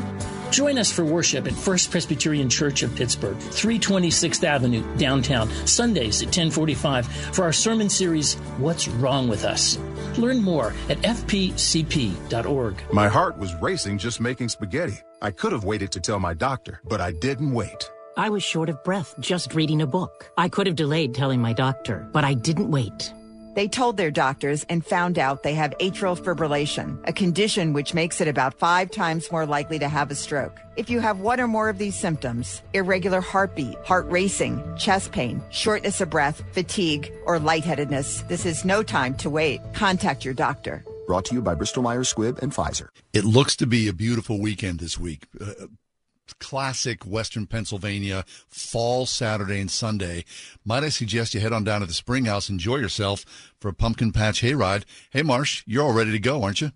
Join us for worship at First Presbyterian Church of Pittsburgh, 326th Avenue, downtown, Sundays at 1045 for our sermon series, What's Wrong with Us? Learn more at fpcp.org. My heart was racing just making spaghetti. I could have waited to tell my doctor, but I didn't wait. I was short of breath just reading a book. I could have delayed telling my doctor, but I didn't wait. They told their doctors and found out they have atrial fibrillation, a condition which makes it about five times more likely to have a stroke. If you have one or more of these symptoms, irregular heartbeat, heart racing, chest pain, shortness of breath, fatigue, or lightheadedness, this is no time to wait. Contact your doctor. Brought to you by Bristol Myers Squibb and Pfizer. It looks to be a beautiful weekend this week. Uh, classic Western Pennsylvania fall Saturday and Sunday. Might I suggest you head on down to the Spring House, enjoy yourself for a pumpkin patch hayride. Hey, Marsh, you're all ready to go, aren't you?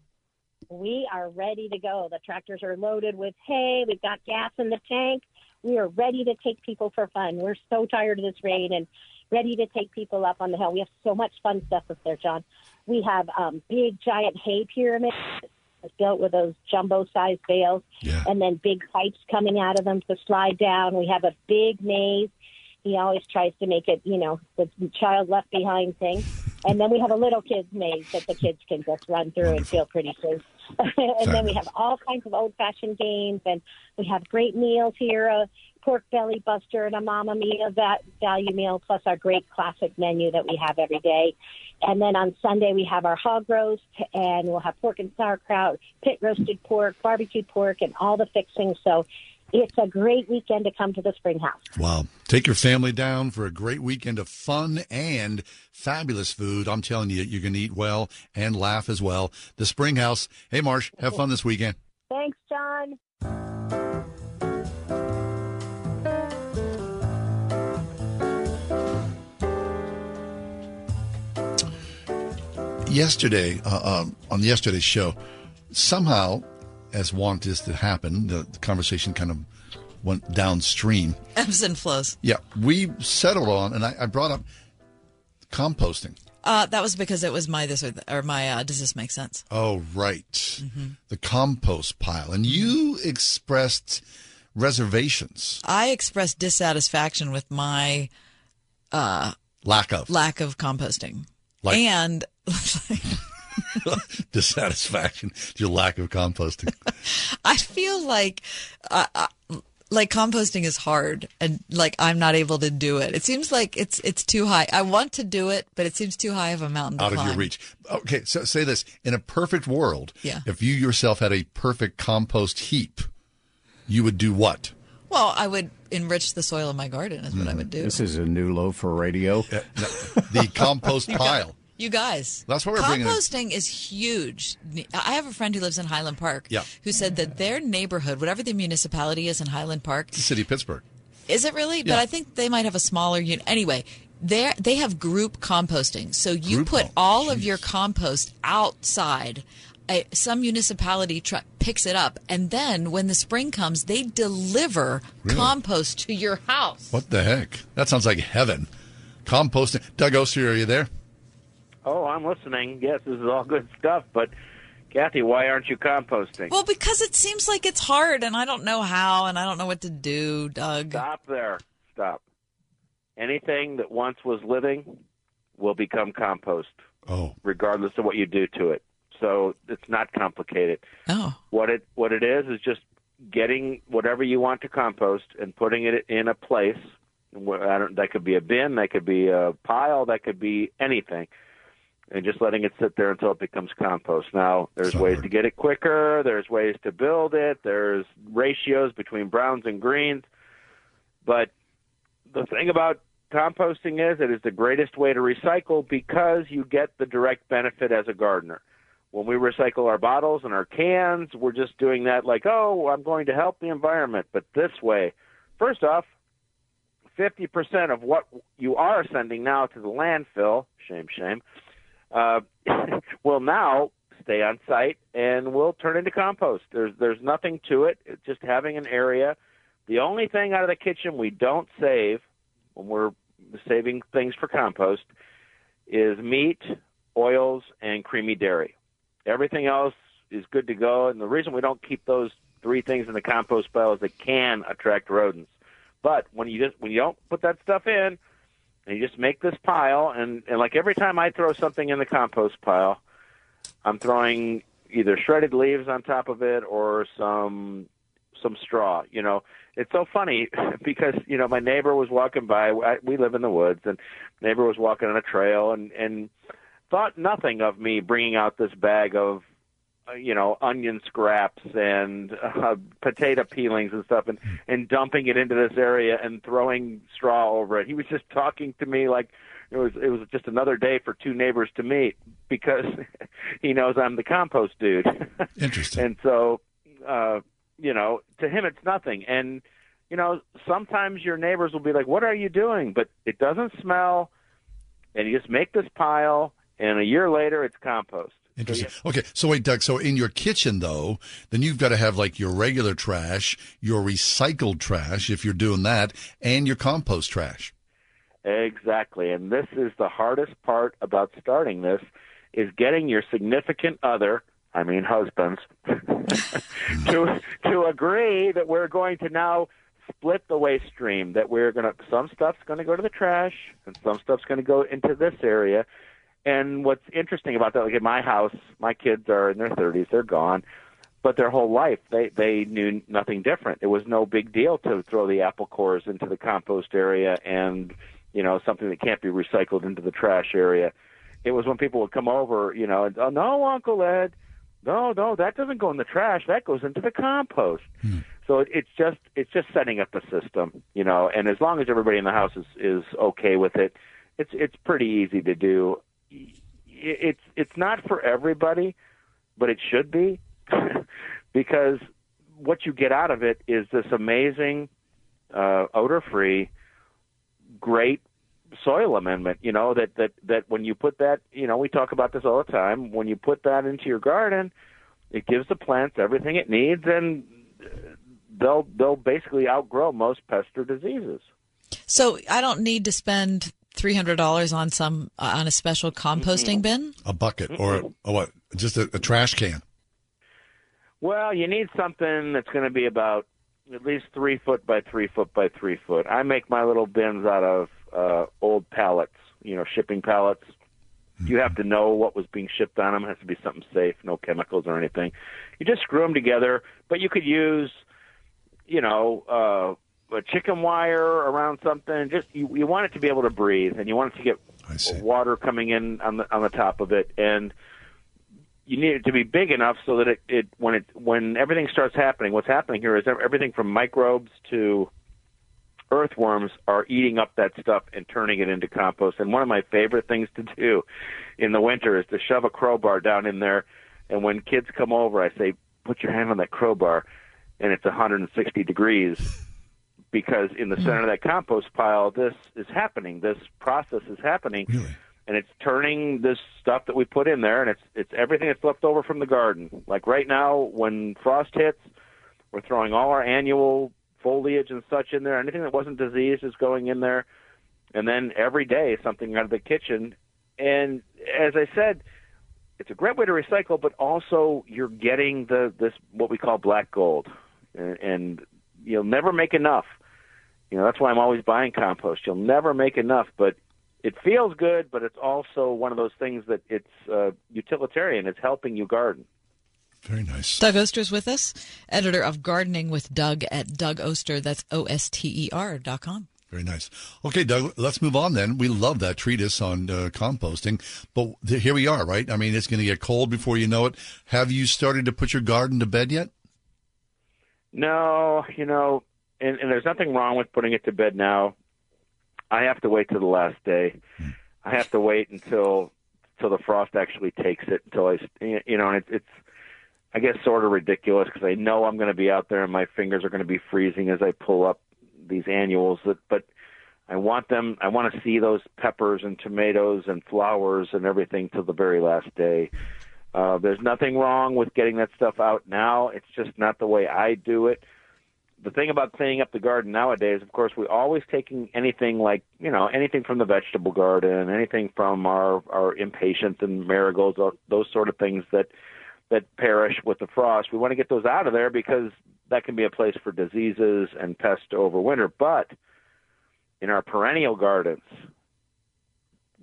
We are ready to go. The tractors are loaded with hay. We've got gas in the tank. We are ready to take people for fun. We're so tired of this rain and ready to take people up on the hill. We have so much fun stuff up there, John. We have um, big, giant hay pyramids built with those jumbo-sized bales, and then big pipes coming out of them to slide down. We have a big maze. He always tries to make it, you know, the child left behind thing. And then we have a little kids maze that the kids can just run through and feel pretty safe. and then we have all kinds of old-fashioned games, and we have great meals here: a pork belly buster and a mama meal, that value meal, plus our great classic menu that we have every day. And then on Sunday we have our hog roast, and we'll have pork and sauerkraut, pit roasted pork, barbecue pork, and all the fixings. So it's a great weekend to come to the Spring House. Wow. Take your family down for a great weekend of fun and fabulous food. I'm telling you, you're going to eat well and laugh as well. The Spring House. Hey, Marsh, have fun this weekend. Thanks, John. Yesterday uh, um, on yesterday's show, somehow, as want is to happen, the, the conversation kind of went downstream. Ebbs and flows. Yeah, we settled on, and I, I brought up composting. Uh, that was because it was my this or, th- or my uh, does this make sense? Oh, right, Mm-hmm. the compost pile, and you expressed reservations, I expressed dissatisfaction with my uh, lack of lack of composting, Like- and dissatisfaction, your lack of composting. I feel like uh, uh, like composting is hard, and like I'm not able to do it. It seems like it's it's too high. I want to do it, but it seems too high of a mountain to out of climb. your reach. Okay, so say this: in a perfect world, Yeah. if you yourself had a perfect compost heap, you would do what? Well, I would enrich the soil of my garden. Is what I would do. This is a new low for radio. the compost pile. You guys, That's what we're composting is huge. I have a friend who lives in Highland Park. Yeah. Who said that their neighborhood, whatever the municipality is in Highland Park, The city of Pittsburgh. is it really? But I think they might have a smaller unit. Anyway, they they have group composting. So you Group put all of your compost outside. A, some municipality tr- picks it up, and then when the spring comes, they deliver Really? compost to your house. What the heck? That sounds like heaven. Composting. Doug Oster, are you there? Oh, I'm listening. Yes, this is all good stuff. But Kathy, why aren't you composting? Well, because it seems like it's hard, and I don't know how, and I don't know what to do, Doug. Stop there. Stop. Anything that once was living will become compost. Oh. Regardless of what you do to it. So it's not complicated. Oh. What it what it is is just getting whatever you want to compost and putting it in a place. I don't, that could be a bin, that could be a pile, that could be anything, and just letting it sit there until it becomes compost. Now, there's ways to get it quicker. There's ways to build it. There's ratios between browns and greens. But the thing about composting is it is the greatest way to recycle because you get the direct benefit as a gardener. When we recycle our bottles and our cans, we're just doing that like, oh, I'm going to help the environment. But this way, first off, 50% of what you are sending now to the landfill, shame, shame, uh, will now stay on site and will turn into compost. There's there's nothing to it. It's just having an area. The only thing out of the kitchen we don't save when we're saving things for compost is meat, oils, and creamy dairy. Everything else is good to go, and the reason we don't keep those three things in the compost pile is they can attract rodents. But when you just when you don't put that stuff in, and you just make this pile, and and like every time I throw something in the compost pile, I'm throwing either shredded leaves on top of it or some some straw. You know, it's so funny because you know my neighbor was walking by. I, we live in the woods, and neighbor was walking on a trail and and thought nothing of me bringing out this bag of you know onion scraps and uh, potato peelings and stuff and and dumping it into this area and throwing straw over it. He was just talking to me like it was it was just another day for two neighbors to meet because he knows I'm the compost dude. Interesting. and so uh you know to him it's nothing. And you know sometimes your neighbors will be like what are you doing? But it doesn't smell and you just make this pile and a year later it's compost Interesting. Okay, so wait, Doug. So in your kitchen, though, then you've got to have like your regular trash, your recycled trash, if you're doing that, and your compost trash. Exactly. And this is the hardest part about starting this is getting your significant other, I mean husbands, to to agree that we're going to now split the waste stream that we're going to some stuff's going to go to the trash and some stuff's going to go into this area. And what's interesting about that like at my house, my kids are in their 30s, they're gone but their whole life they they knew nothing different. It was no big deal to throw the apple cores into the compost area and you know something that can't be recycled into the trash area. It was when people would come over, you know, and oh no, Uncle Ed, no, no, that doesn't go in the trash. That goes into the compost. Hmm. So it, it's just it's just setting up the system, you know. And as long as everybody in the house is is okay with it, it's it's pretty easy to do. It- It's it's not for everybody, but it should be because what you get out of it is this amazing uh, odor-free, great soil amendment. You know that that that when you put that, you know, we talk about this all the time. When you put that into your garden, it gives the plants everything it needs, and they'll they'll basically outgrow most pest or diseases. So I don't need to spend three hundred dollars on some uh, on a special composting bin. A bucket or a what? Just a, a trash can. Well, you need something that's going to be about at least three foot by three foot by three foot. I make my little bins out of uh, old pallets, you know, shipping pallets. You have to know what was being shipped on them. It has to be something safe, no chemicals or anything. You just screw them together, but you could use, you know, uh, a chicken wire around something. Just you, you want it to be able to breathe, and you want it to get water coming in on the on the top of it, and you need it to be big enough so that it, it when it when everything starts happening, what's happening here is everything from microbes to earthworms are eating up that stuff and turning it into compost. And one of my favorite things to do in the winter is to shove a crowbar down in there. And when kids come over, I say, put your hand on that crowbar, and it's 160 degrees because in the center of that compost pile, this is happening. This process is happening. And it's turning this stuff that we put in there, and it's it's everything that's left over from the garden. Like right now, when frost hits, we're throwing all our annual foliage and such in there. Anything that wasn't diseased is going in there. And then every day, something out of the kitchen. And as I said, it's a great way to recycle, but also you're getting the this what we call black gold, and, and you'll never make enough. You know that's why I'm always buying compost. You'll never make enough, but it feels good. But it's also one of those things that it's uh, utilitarian. It's helping you garden. Very nice. Doug Oster is with us, editor of Gardening with Doug at Doug Oster. That's O S T E R dot com. Very nice. Okay, Doug, let's move on then. We love that treatise on uh, composting, but th- here we are, right? I mean, it's going to get cold before you know it. Have you started to put your garden to bed yet? No, you know, and, and there's nothing wrong with putting it to bed now. I have to wait till the last day. I have to wait until until the frost actually takes it. Until I, you know, it, it's I guess sort of ridiculous because I know I'm going to be out there and my fingers are going to be freezing as I pull up these annuals. That, but I want them. I want to see those peppers and tomatoes and flowers and everything till the very last day. Uh, there's nothing wrong with getting that stuff out now. It's just not the way I do it. The thing about cleaning up the garden nowadays, of course, we're always taking anything like you know anything from the vegetable garden, anything from our our impatiens and marigolds, those- sort of things that that perish with the frost. We want to get those out of there because that can be a place for diseases and pests to overwinter. But in our perennial gardens,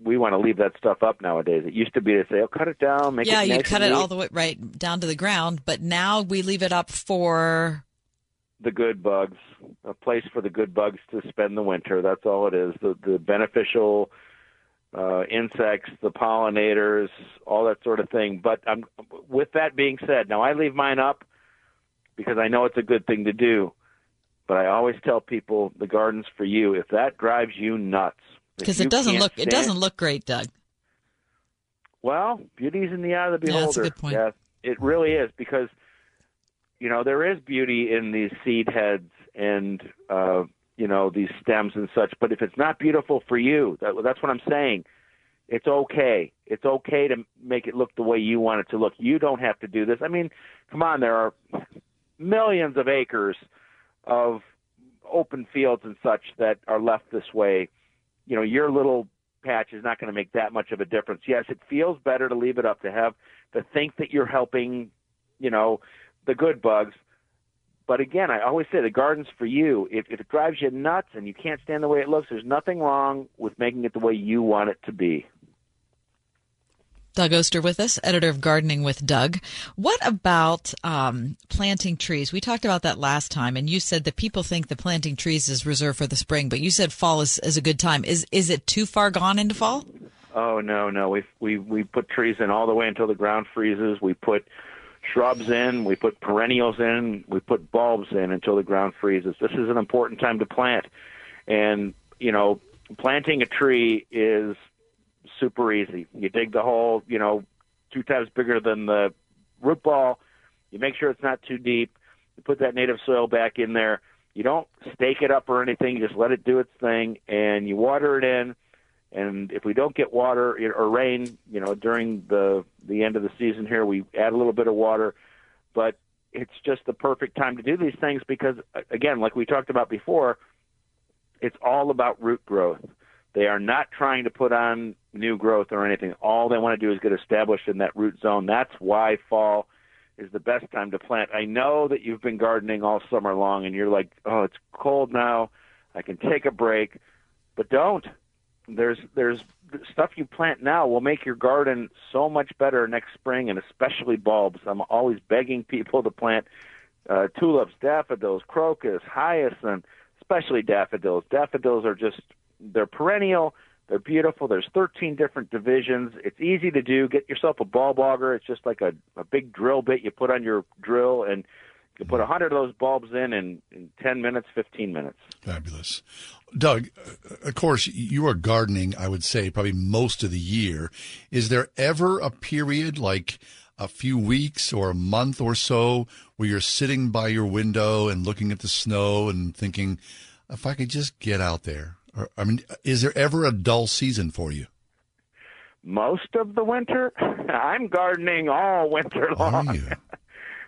we want to leave that stuff up nowadays. It used to be to say, "Oh, cut it down, make it yeah, it you nice cut it neat." all the way right down to the ground, but now we leave it up for the good bugs, a place for the good bugs to spend the winter. That's all it is. The the beneficial uh, insects, the pollinators, all that sort of thing. But um, with that being said, now I leave mine up because I know it's a good thing to do. But I always tell people the garden's for you. If that drives you nuts, because it doesn't look it doesn't look great, Doug. Well, beauty's in the eye of the beholder. Yeah, that's a good point. Yeah, it really is because you know there is beauty in these seed heads and uh, you know these stems and such. But if it's not beautiful for you, that, that's what I'm saying. It's okay. It's okay to make it look the way you want it to look. You don't have to do this. I mean, come on, there are millions of acres of open fields and such that are left this way. You know, your little patch is not going to make that much of a difference. Yes, it feels better to leave it up to have to think that you're helping, you know, the good bugs. But again, I always say the garden's for you. If, if it drives you nuts and you can't stand the way it looks, there's nothing wrong with making it the way you want it to be. Doug Oster with us, editor of Gardening with Doug. What about um, planting trees? We talked about that last time, and you said that people think that planting trees is reserved for the spring, but you said fall is, is a good time. Is is it too far gone into fall? Oh no, no. We we we put trees in all the way until the ground freezes. We put shrubs in, we put perennials in, we put bulbs in until the ground freezes. This is an important time to plant. And, you know, planting a tree is super easy. You dig the hole, you know, two times bigger than the root ball. You make sure it's not too deep. You put that native soil back in there. You don't stake it up or anything. You just let it do its thing, and you water it in. And if we don't get water or rain, you know, during the the end of the season here, we add a little bit of water. But it's just the perfect time to do these things because, again, like we talked about before, it's all about root growth. They are not trying to put on new growth or anything. All they want to do is get established in that root zone. That's why fall is the best time to plant. I know that you've been gardening all summer long and you're like, "Oh, it's cold now. I can take a break." But don't. There's there's stuff you plant now will make your garden so much better next spring and especially bulbs. I'm always begging people to plant uh, tulips, daffodils, crocus, hyacinth, especially daffodils. Daffodils are just they're perennial, They're beautiful. There's 13 different divisions. It's easy to do. Get yourself a bulb auger. It's just like a, a big drill bit you put on your drill, and you can put a 100 of those bulbs in, in in 10 minutes, 15 minutes. Fabulous. Doug, of course, you are gardening, I would say, probably most of the year. Is there ever a period like a few weeks or a month or so where you're sitting by your window and looking at the snow and thinking, if I could just get out there? Or, I mean, is there ever a dull season for you? Most of the winter, I'm gardening all winter long.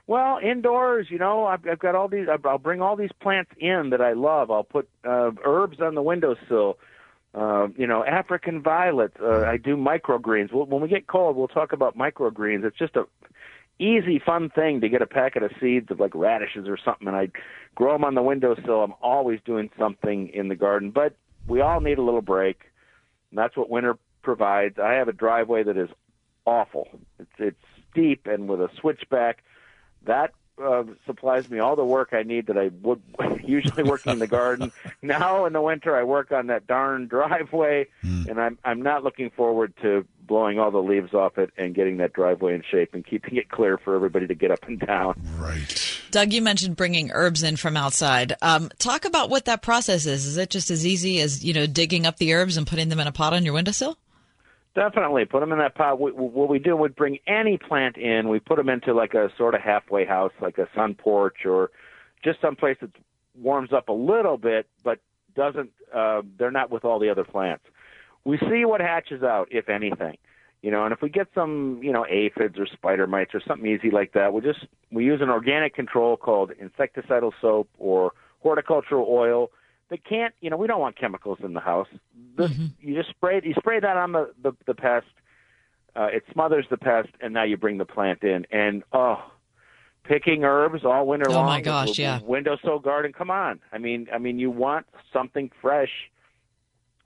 Well, indoors, you know, I've, I've got all these. I'll bring all these plants in that I love. I'll put uh, herbs on the windowsill. Uh, you know, African violet. Uh, I do microgreens. Well, when we get cold, we'll talk about microgreens. It's just a easy, fun thing to get a packet of seeds of like radishes or something, and I grow them on the windowsill. I'm always doing something in the garden, but we all need a little break. And that's what winter provides. I have a driveway that is awful. It's it's steep and with a switchback. That uh, supplies me all the work I need that I would usually working in the garden. Now in the winter, I work on that darn driveway, and I'm I'm not looking forward to blowing all the leaves off it and getting that driveway in shape and keeping it clear for everybody to get up and down. Right. Doug, you mentioned bringing herbs in from outside. Um, talk about what that process is. Is it just as easy as you know digging up the herbs and putting them in a pot on your windowsill? Definitely put them in that pot. What we do, we bring any plant in. We put them into like a sort of halfway house, like a sun porch, or just some place that warms up a little bit, but doesn't. Uh, they're not with all the other plants. We see what hatches out, if anything. You know, and if we get some, you know, aphids or spider mites or something easy like that, we just we use an organic control called insecticidal soap or horticultural oil that can't you know we don't want chemicals in the house. This you just spray you spray that on the the, the pest uh, it smothers the pest and now you bring the plant in. And oh picking herbs all winter Oh, long my gosh, with- yeah. with windowsill garden. Come on. I mean i mean you want something fresh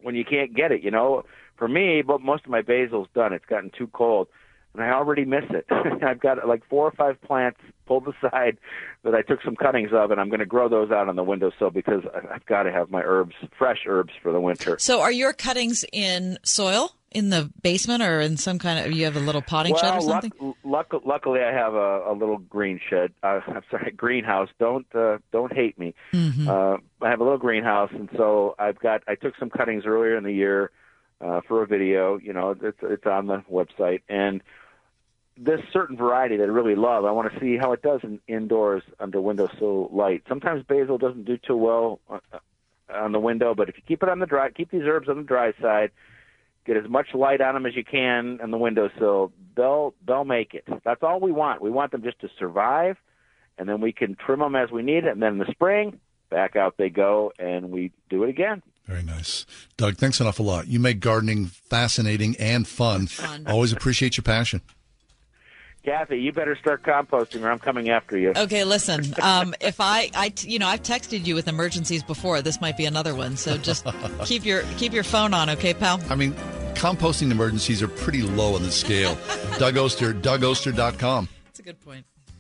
when you can't get it you know? For me but most of my basil's done. It's gotten too cold and I already miss it. I've got like four or five plants pulled aside that I took some cuttings of, and I'm going to grow those out on the windowsill because I've got to have my herbs, fresh herbs for the winter. So, are your cuttings in soil in the basement or in some kind of? You have a little potting shed or well, luck, something? luck, luckily, I have a, a little green shed. Uh, I'm sorry, greenhouse. Don't uh, don't hate me. Mm-hmm. Uh, I have a little greenhouse, and so I've got. I took some cuttings earlier in the year uh, for a video. You know, it's it's on the website, and this certain variety that I really love. I want to see how it does in, indoors under windowsill light. Sometimes basil doesn't do too well uh, on the window, but if you keep it on the dry, keep these herbs on the dry side, get as much light on them as you can on the windowsill, they'll they'll make it. That's all we want. We want them just to survive, and then we can trim them as we need it. And then in the spring, back out they go, and we do it again. Very nice. Doug, thanks an awful lot. You make gardening fascinating and fun. Always appreciate your passion. Kathy, you better start composting, or I'm coming after you. Okay, listen. Um, if I, I, you know, I've texted you with emergencies before. This might be another one. So just keep your keep your phone on, okay, pal? I mean, composting emergencies are pretty low on the scale. Doug Oster, DougOster.com. That's a good point.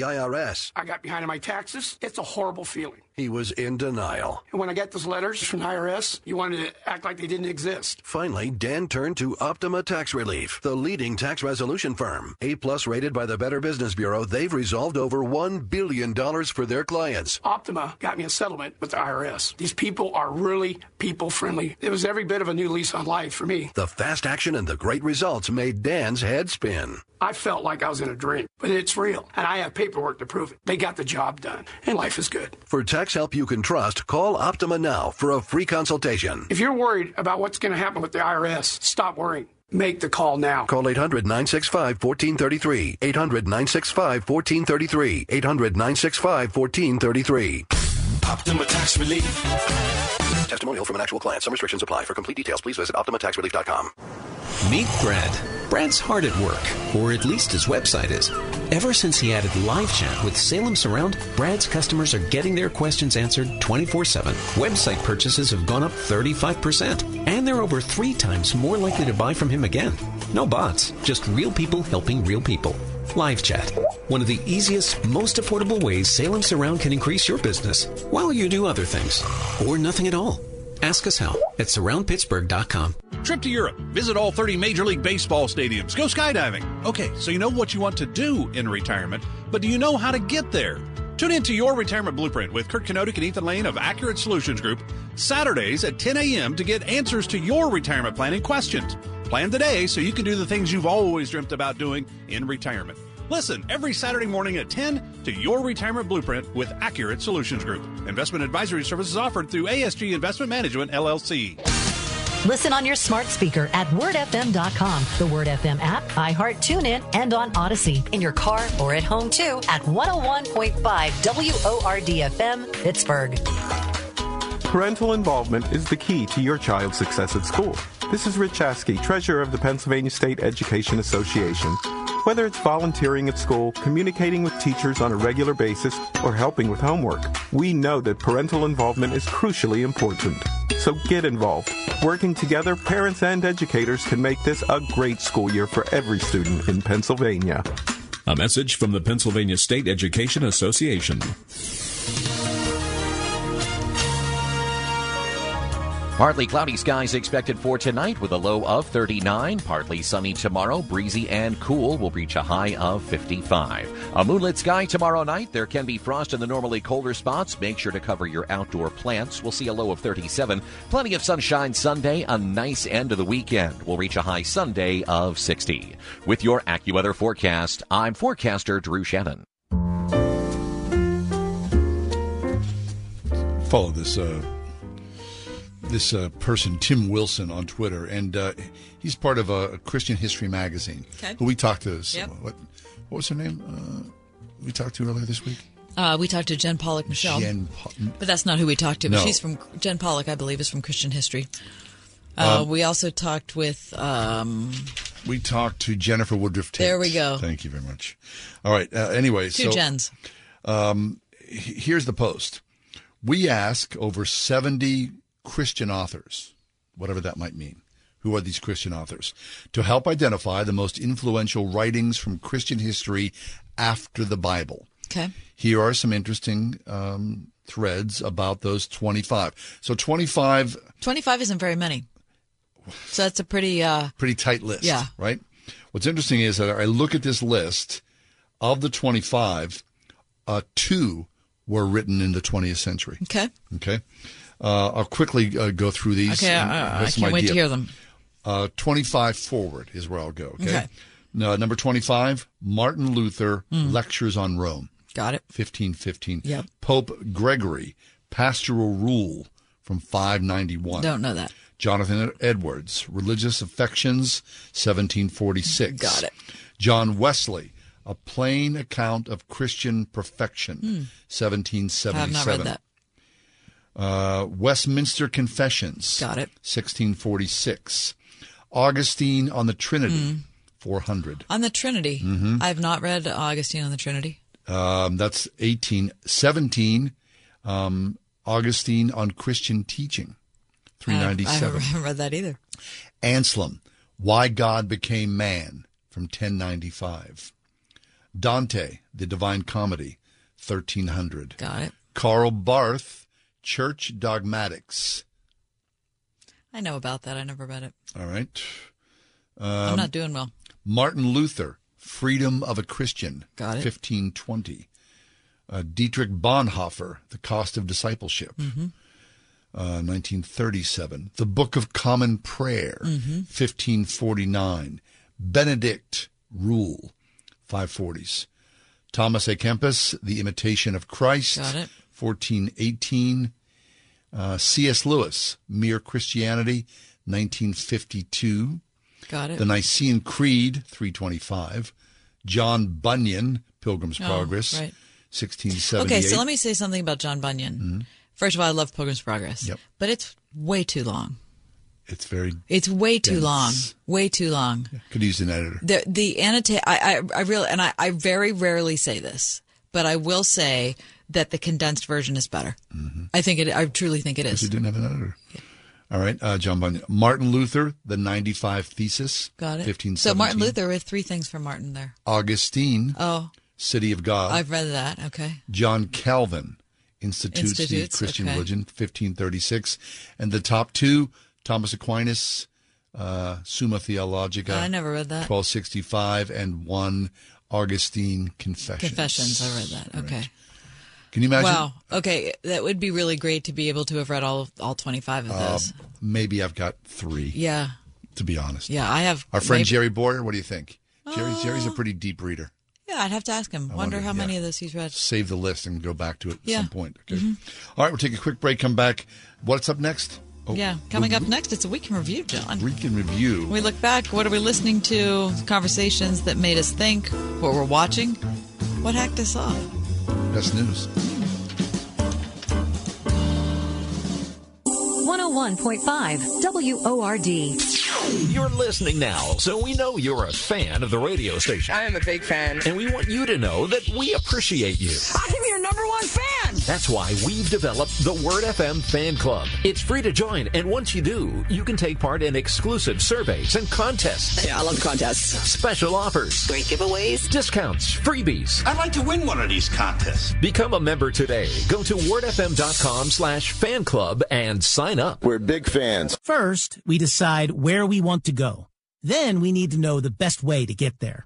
IRS. I got behind on my taxes. It's a horrible feeling. He was in denial. When I got those letters from the IRS, you wanted to act like they didn't exist. Finally, Dan turned to Optima Tax Relief, the leading tax resolution firm. A plus rated by the Better Business Bureau, they've resolved over $1 billion for their clients. Optima got me a settlement with the IRS. These people are really people friendly. It was every bit of a new lease on life for me. The fast action and the great results made Dan's head spin. I felt like I was in a dream, but it's real. And I have paperwork to prove it. They got the job done, and life is good. For tax help you can trust, call Optima now for a free consultation. If you're worried about what's going to happen with the IRS, stop worrying. Make the call now. Call 800 965 1433. 800 965 1433. 800 965 1433. Optima Tax Relief. Testimonial from an actual client. Some restrictions apply. For complete details, please visit OptimaTaxRelief.com. Meet Brad. Brad's hard at work, or at least his website is. Ever since he added live chat with Salem Surround, Brad's customers are getting their questions answered 24 7. Website purchases have gone up 35%, and they're over three times more likely to buy from him again. No bots, just real people helping real people. Live chat. One of the easiest, most affordable ways Salem Surround can increase your business while you do other things. Or nothing at all. Ask us how at surroundpittsburgh.com. Trip to Europe. Visit all 30 Major League Baseball stadiums. Go skydiving. Okay, so you know what you want to do in retirement, but do you know how to get there? Tune in to Your Retirement Blueprint with Kurt Kenotic and Ethan Lane of Accurate Solutions Group, Saturdays at 10 a.m. to get answers to your retirement planning questions. Plan today so you can do the things you've always dreamt about doing in retirement. Listen every Saturday morning at 10 to Your Retirement Blueprint with Accurate Solutions Group. Investment advisory services offered through ASG Investment Management, LLC. Listen on your smart speaker at wordfm.com, the Word FM app, iHeart, TuneIn, and on Audacy. In your car or at home too at 101.5 WORDFM, Pittsburgh. Parental involvement is the key to your child's success at school. This is Rich Askey, treasurer of the Pennsylvania State Education Association. Whether it's volunteering at school, communicating with teachers on a regular basis, or helping with homework, we know that parental involvement is crucially important. So get involved. Working together, parents and educators can make this a great school year for every student in Pennsylvania. A message from the Pennsylvania State Education Association. Partly cloudy skies expected for tonight with a low of 39. Partly sunny tomorrow, breezy and cool will reach a high of 55. A moonlit sky tomorrow night. There can be frost in the normally colder spots. Make sure to cover your outdoor plants. We'll see a low of 37. Plenty of sunshine Sunday. A nice end of the weekend. We'll reach a high Sunday of 60. With your AccuWeather forecast, I'm forecaster Drew Shannon. Follow this uh, this uh, person, Tim Wilson, on Twitter, and uh, he's part of a Christian History magazine. Okay. Who we talked to. So Yep. What what was her name? Uh, we talked to earlier this week. Uh, we talked to Jen Pollock Michel. Jen Po- But that's not who we talked to. But No. she's from Jen Pollock, I believe, is from Christian history. Uh, Um, we also talked with. Um, We talked to Jennifer Woodruff. Tate. There we go. Thank you very much. All right. Uh, anyway, Two so Jens. Um, here's the post. We ask over 70 Christian authors, whatever that might mean. Who are these Christian authors? To help identify the most influential writings from Christian history after the Bible. Okay. Here are some interesting um, threads about those 25. So 25, 25 isn't very many. So that's a pretty. Uh, pretty tight list, Yeah. right? What's interesting is that I look at this list of the 25, uh, two were written in the 20th century. okay. Okay. Uh, I'll quickly uh, go through these. Okay, and uh, have I can't wait to hear them. Uh, 25 forward is where I'll go. Okay. Okay. No, number 25, Martin Luther Mm. Lectures on Rome. Got it. 1515. Yep. Pope Gregory, Pastoral Rule from 591. Don't know that. Jonathan Edwards, Religious Affections, 1746. Got it. John Wesley, A Plain Account of Christian Perfection, Hmm. 1777. I have not read that. Uh, Westminster Confessions. Got it. 1646. Augustine on the Trinity, Hmm. 400. On the Trinity. Mhm. I have not read Augustine on the Trinity. Um, that's 1817. Um, Augustine on Christian Teaching, 397. I 397. haven't read that either. Anselm, Why God Became Man, from 1095. Dante, The Divine Comedy, 1300. Got it. Karl Barth, Church Dogmatics. I know about that. I never read it. All right. I'm Um, not doing well. Martin Luther, Freedom of a Christian, Got it. 1520. Uh, Dietrich Bonhoeffer, The Cost of Discipleship, Mhm. uh, 1937. The Book of Common Prayer, Mhm. 1549. Benedict Rule, 540s. Thomas A. Kempis, The Imitation of Christ, Got it. 1418. Uh, C.S. Lewis, Mere Christianity, 1952. Got it. The Nicene Creed, 325. John Bunyan, Pilgrim's Oh, Progress, right. 1678. Okay, so let me say something about John Bunyan. First of all, I love Pilgrim's Progress, Mm-hmm. Yep. but it's way too long. It's very. It's way too long. Way too long. Could use an editor. The the annotate. I I, I really and I, I very rarely say this, but I will say that the condensed version is better. I think it. I truly think it is. he didn't have an editor. All right, uh, John Bunyan. Martin Luther, the 95 Thesis. Got it. 15, So Martin Luther, we have three things from Martin there. Augustine, Oh, City of God. I've read that. Okay. John Calvin, Institutes, the Christian okay. Religion, 1536. And the top two, Thomas Aquinas, uh, Summa Theologica. I never read that. 1265, and one, Augustine Confessions. Confessions. I read that. Okay. Can you imagine? Wow. Okay, that would be really great to be able to have read all all twenty five of Uh, those. maybe I've got three, yeah. to be honest. Yeah, I have. Our friend maybe- Jerry Boyer, what do you think? Jerry, Jerry's a pretty deep reader. Yeah, I'd have to ask him. I wonder, wonder, how yeah. many of those he's read. Save the list and go back to it at Yeah. some point. Okay. Mhm. All right, we'll take a quick break, come back. What's up next? Oh, yeah, coming up next, it's a week in review, John. Week in review. We look back. What are we listening to? Conversations that made us think. What we're watching. What hacked us off? Best news. 101.5 WORD. You're listening now, so we know you're a fan of the radio station. I am a big fan. And we want you to know that we appreciate you. I'm your number one fan. That's why we've developed the Word FM Fan Club. It's free to join, and once you do, you can take part in exclusive surveys and contests. Yeah, I love contests. Special offers. Great giveaways. Discounts, freebies. I'd like to win one of these contests. Become a member today. Go to wordfm.com slash fan club and sign up. We're big fans. First, we decide where we want to go. Then we need to know the best way to get there.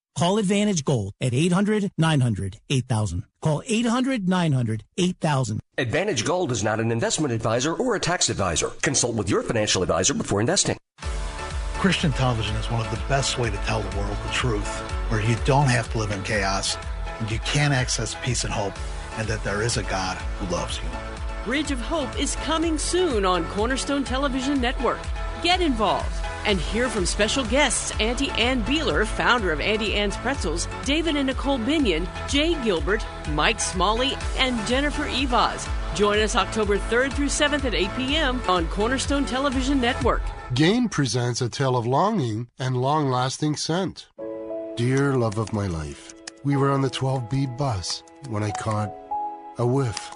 Call Advantage Gold at 800 900 8000. Call 800 900 8000. Advantage Gold is not an investment advisor or a tax advisor. Consult with your financial advisor before investing. Christian television is one of the best way to tell the world the truth, where you don't have to live in chaos and you can access peace and hope, and that there is a God who loves you. Bridge of Hope is coming soon on Cornerstone Television Network. Get involved and hear from special guests Auntie Anne Beiler, founder of Auntie Anne's Pretzels, David and Nicole Binion, Jay Gilbert, Mike Smalley, and Jennifer Eivaz. Join us October 3rd through 7th at 8 p.m. on Cornerstone Television Network. Gain presents a tale of longing and long lasting scent. Dear love of my life, we were on the 12B bus when I caught a whiff.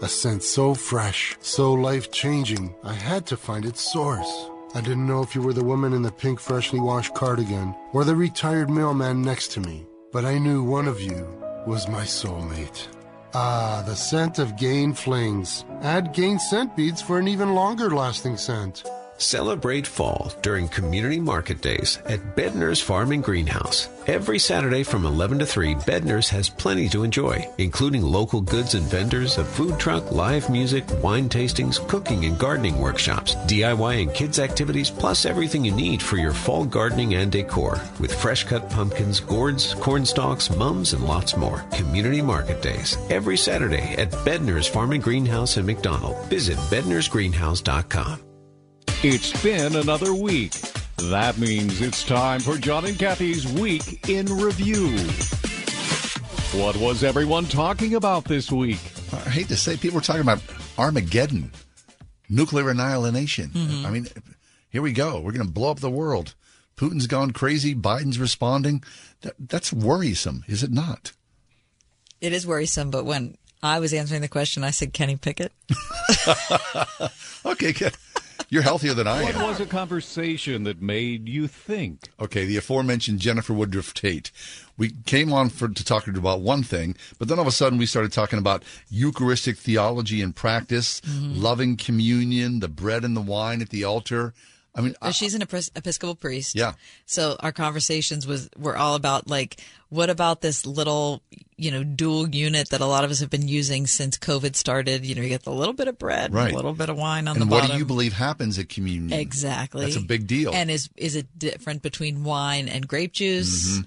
A scent so fresh, so life changing, I had to find its source. I didn't know if you were the woman in the pink freshly washed cardigan or the retired mailman next to me, but I knew one of you was my soulmate. Ah, the scent of Gain Flings. Add Gain scent beads for an even longer lasting scent. Celebrate fall during Community Market Days at Bedner's Farm and Greenhouse. Every Saturday from 11 to 3, Bedner's has plenty to enjoy, including local goods and vendors, a food truck, live music, wine tastings, cooking and gardening workshops, DIY and kids activities, plus everything you need for your fall gardening and decor, with fresh cut pumpkins, gourds, corn stalks, mums, and lots more. Community Market Days, every Saturday at Bedner's Farm and Greenhouse in McDonald. Visit bednersgreenhouse.com. It's been another week. That means it's time for John and Kathy's Week in Review. What was everyone talking about this week? I hate to say, people were talking about Armageddon, nuclear annihilation. Mm-hmm. I mean, here we go. We're going to blow up the world. Putin's gone crazy. Biden's responding. That, that's worrisome, is it not? It is worrisome, but when I was answering the question, I said Kenny Pickett. okay, good. You're healthier than I am. What was a conversation that made you think? Okay, the aforementioned Jennifer Woodruff Tate. We came on for to talk to her about one thing, but then all of a sudden we started talking about Eucharistic theology and practice, Mhm. loving communion, the bread and the wine at the altar. I mean, She's an Episcopal priest. Yeah. So our conversations was were all about like, what about this little, you know, dual unit that a lot of us have been using since COVID started? You know, you get the little bit of bread, Right. a little bit of wine on and the what bottom. do you believe happens at communion? Exactly. That's a big deal. And is is it different between wine and grape juice, Mhm.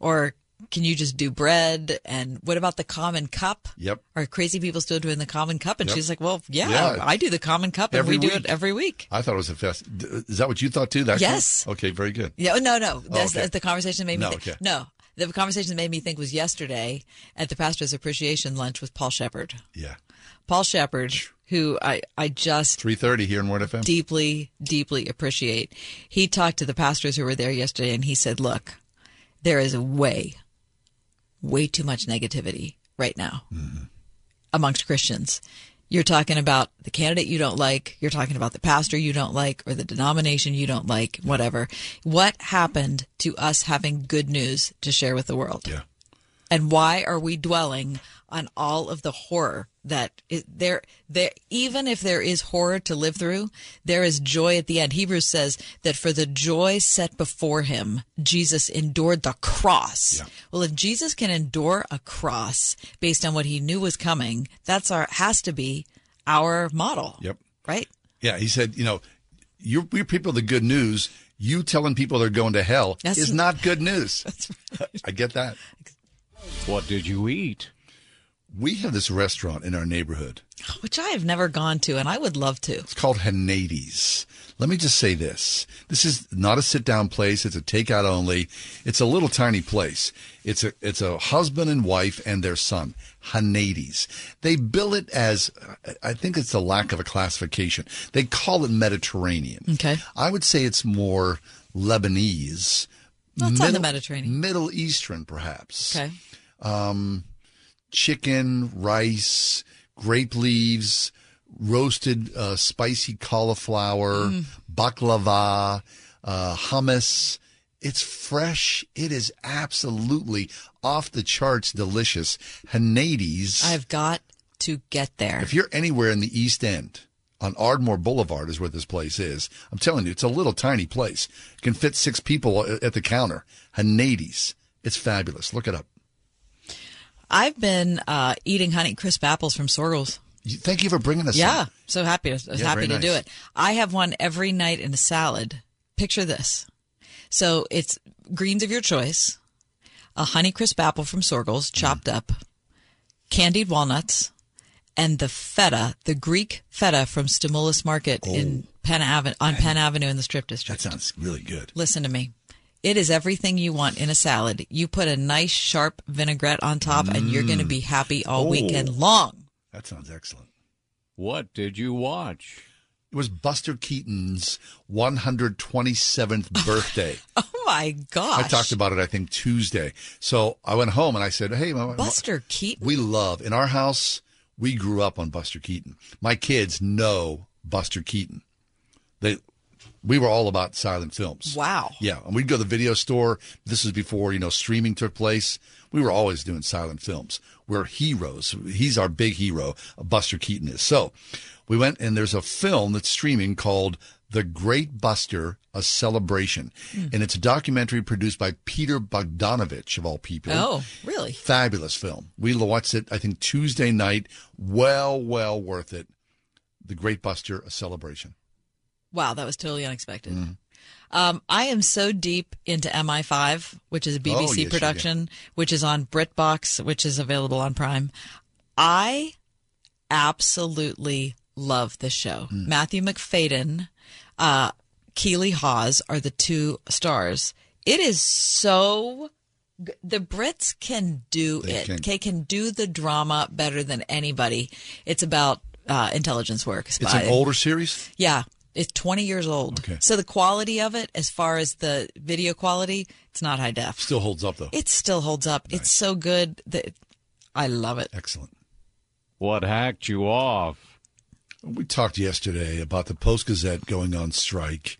or can you just do bread? And what about the common cup? Yep. Are crazy people still doing the common cup? And Yep. she's like, "Well, yeah, Yeah. I do the common cup, and we do it every week." I thought it was a fest. Is that what you thought too? That Yes. Okay, very good. Yeah, oh, no, no. Oh, that's, okay. that's the conversation that made me No, think. okay. No, the conversation that made me think was yesterday at the pastor's appreciation lunch with Paul Shepard. Yeah. Paul Shepard, who I, I just Three thirty here in Word FM. deeply, deeply appreciate. He talked to the pastors who were there yesterday and he said, look, there is a way, way too much negativity right now mm-hmm. amongst Christians. You're talking about the candidate you don't like. You're talking about the pastor you don't like or the denomination you don't like, whatever. What happened to us having good news to share with the world? Yeah. And why are we dwelling on all of the horror that is there there even if there is horror to live through there is joy at the end hebrews says that for the joy set before him jesus endured the cross well if jesus can endure a cross based on what he knew was coming that's our has to be our model Yep. right Yeah, he said, you know, you're, we're people of the good news. You telling people they're going to hell That's- is not good news. I get that. What did you eat? We have this restaurant in our neighborhood. which i have never gone to and i would love to It's called Hanades. Let me just say this. This is not a sit down place. It's a takeout only. It's a little tiny place. It's a it's a husband and wife and their son. Hanades. They bill it as I think it's a lack of a classification. They call it Mediterranean. Okay. I would say it's more Lebanese. Well, it's on the Mediterranean. Middle Eastern, perhaps okay um, chicken, rice, grape leaves, roasted uh, spicy cauliflower, Mm. baklava, uh, hummus. It's fresh. It is absolutely off the charts delicious. Hanades. i've got to get there If you're anywhere in the East End, on Ardmore Boulevard is where this place is. I'm telling you, it's a little tiny place. Can fit six people at the counter. Hanades. It's fabulous. Look it up. I've been uh, eating honey crisp apples from Soergel's Thank you for bringing us. Yeah, so happy to Yeah, happy to do it. I have one every night in a salad. Picture this. So it's greens of your choice, a honey crisp apple from Soergel's chopped Mm. up, candied walnuts, and the feta, the Greek feta from Stamoolis Market in Penn Avenue on Penn Avenue in the Strip District. Oh. That sounds really good. Listen to me. It is everything you want in a salad. You put a nice sharp vinaigrette on top, and you're going to be happy all Oh. weekend long. That sounds excellent. What did you watch? It was Buster Keaton's 127th birthday. Oh my gosh! I talked about it, I think, Tuesday. So I went home and I said, Hey, Mama, Buster Keaton. we love, in our house, we grew up on Buster Keaton. My kids know Buster Keaton. They, we were all about silent films. Wow. Yeah, and we'd go to the video store. This was before you know streaming took place. We were always doing silent films. We're heroes. He's our big hero. Buster Keaton is. So we went and there's a film that's streaming called The Great Buster: A Celebration, Hmm. and it's a documentary produced by Peter Bogdanovich of all people. Oh, really? Fabulous film. We watched it, I think, Tuesday night. Well, well worth it. The Great Buster: A Celebration. Wow, that was totally unexpected. Mm. Um, I am so deep into MI5, which is a Oh, BBC yes, production, which is on BritBox, which is available on Prime. I absolutely love this show. Mm. Matthew Macfadyen, uh, Keeley Hawes are the two stars. It is so. The Brits can do They it. can. They can do the drama better than anybody. It's about uh, intelligence work. It's an older series. Yeah, it's 20 years old. Okay. So the quality of it, as far as the video quality, it's not high def. Still holds up though. It still holds up. It's so good that I love it. Excellent. What hacked you off? We talked yesterday about the Post Gazette going on strike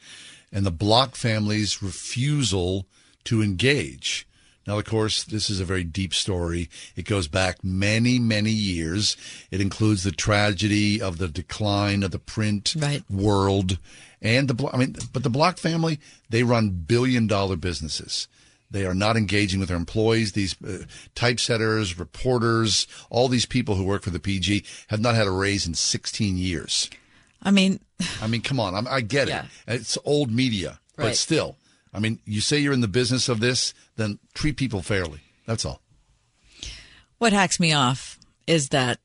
and the Block family's refusal to engage. Now, of course, this is a very deep story. It goes back many, many years. It includes the tragedy of the decline of the print Right. world and the. I mean, but the Block family they run billion-dollar businesses. They are not engaging with their employees. These uh, typesetters, reporters, all these people who work for the PG have not had a raise in 16 years. I mean, I mean, come on. I'm, I get Yeah. it. It's old media, but still. I mean, you say you're in the business of this, then treat people fairly. That's all. What hacks me off is that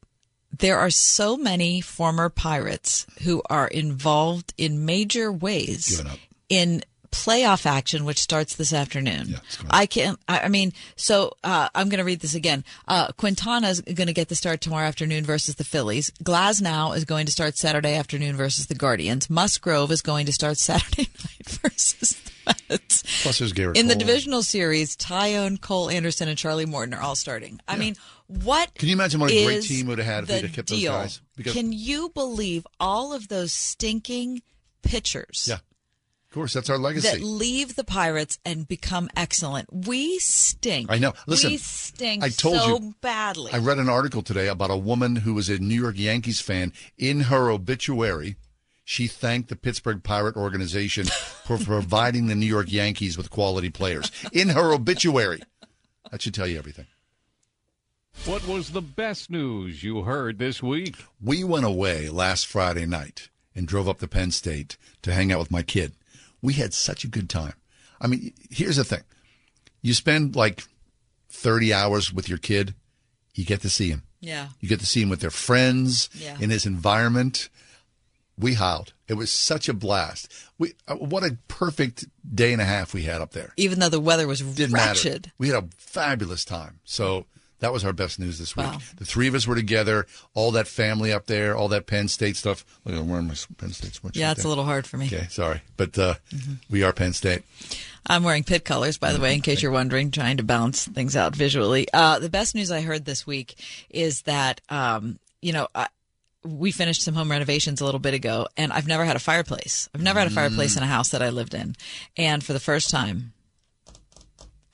there are so many former pirates who are involved in major ways in playoff action, which starts this afternoon. I can't. I I mean, so uh, I'm going to read this again. Uh, Quintana is going to get the start tomorrow afternoon versus the Phillies. Glasnow is going to start Saturday afternoon versus the Guardians. Musgrove is going to start Saturday night versus Mets. Plus, there's Gerrit In the divisional series, Taillon, Cole Anderson, and Charlie Morton are all starting. I mean, what? Can you imagine what a great team would have had if we'd the have kept those guys? Because- Can you believe all of those stinking pitchers? Yeah. Of course, that's our legacy. That leave the Pirates and become excellent. We stink. I know. Listen, we stink I told so you- badly. I read an article today about a woman who was a New York Yankees fan. In her obituary, she thanked the Pittsburgh Pirate organization for providing the New York Yankees with quality players. In her obituary. That should tell you everything. What was the best news you heard this week? We went away last Friday night and drove up to Penn State to hang out with my kid. We had such a good time. I mean, here's the thing. You spend like 30 hours with your kid, you get to see him. Yeah. You get to see him with their friends Yeah. in his environment. We howled. It was such a blast. We uh, what a perfect day and a half we had up there. Even though the weather was Didn't wretched. matter. We had a fabulous time. So that was our best news this week. Wow. The three of us were together. All that family up there. All that Penn State stuff. Look, I'm wearing my Penn State sweatshirt. Yeah, it's there. a little hard for me. Okay, sorry, but uh, we are Penn State. I'm wearing pit colors, by the way, in case you're wondering, trying to balance things out visually. Uh, the best news I heard this week is that, um, you know, I, we finished some home renovations a little bit ago, and I've never had a fireplace. I've never had a fireplace in a house that I lived in. And for the first time,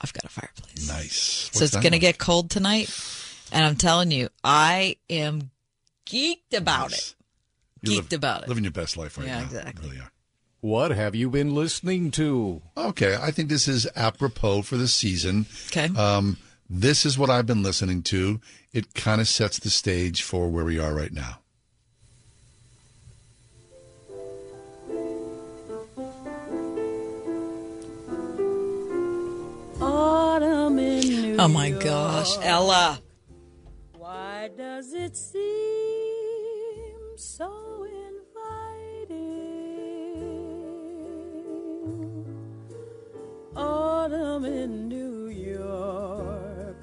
I've got a fireplace. Nice. so it's going to get cold tonight. And I'm telling you, I am geeked about it. You Geeked about it. Living your best life right now. Yeah, now. exactly. Really are. What have you been listening to? Okay, I think this is apropos for the season. Okay. Um, this is what I've been listening to. It kind of sets the stage for where we are right now. Oh my gosh, Ella. Why does it seem so inviting? Autumn in New York,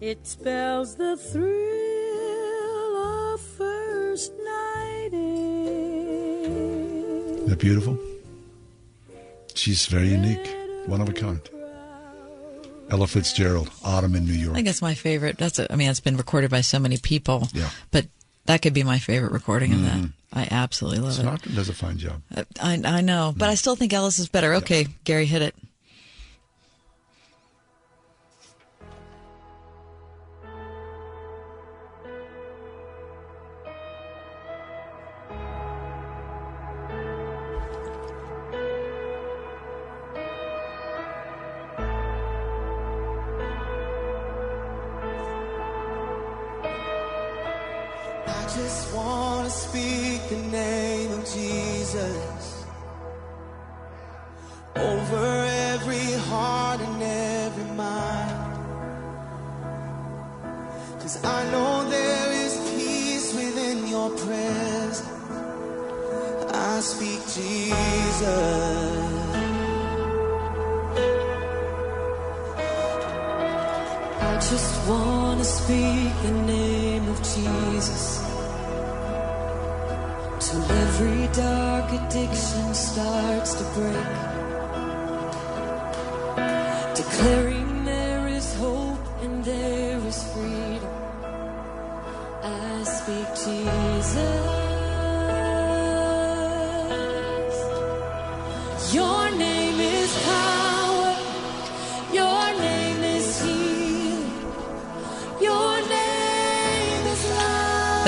it spells the thrill of first nighting. Isn't that beautiful? She's very unique, one of a kind. Ella Fitzgerald, Autumn in New York. I think it's my favorite. That's a, I mean, it's been recorded by so many people. Yeah. But that could be my favorite recording of that. Mhm. I absolutely love it. Sinatra does a fine job. I, I know, but I still think Ellis is better. Okay, Gary, hit it.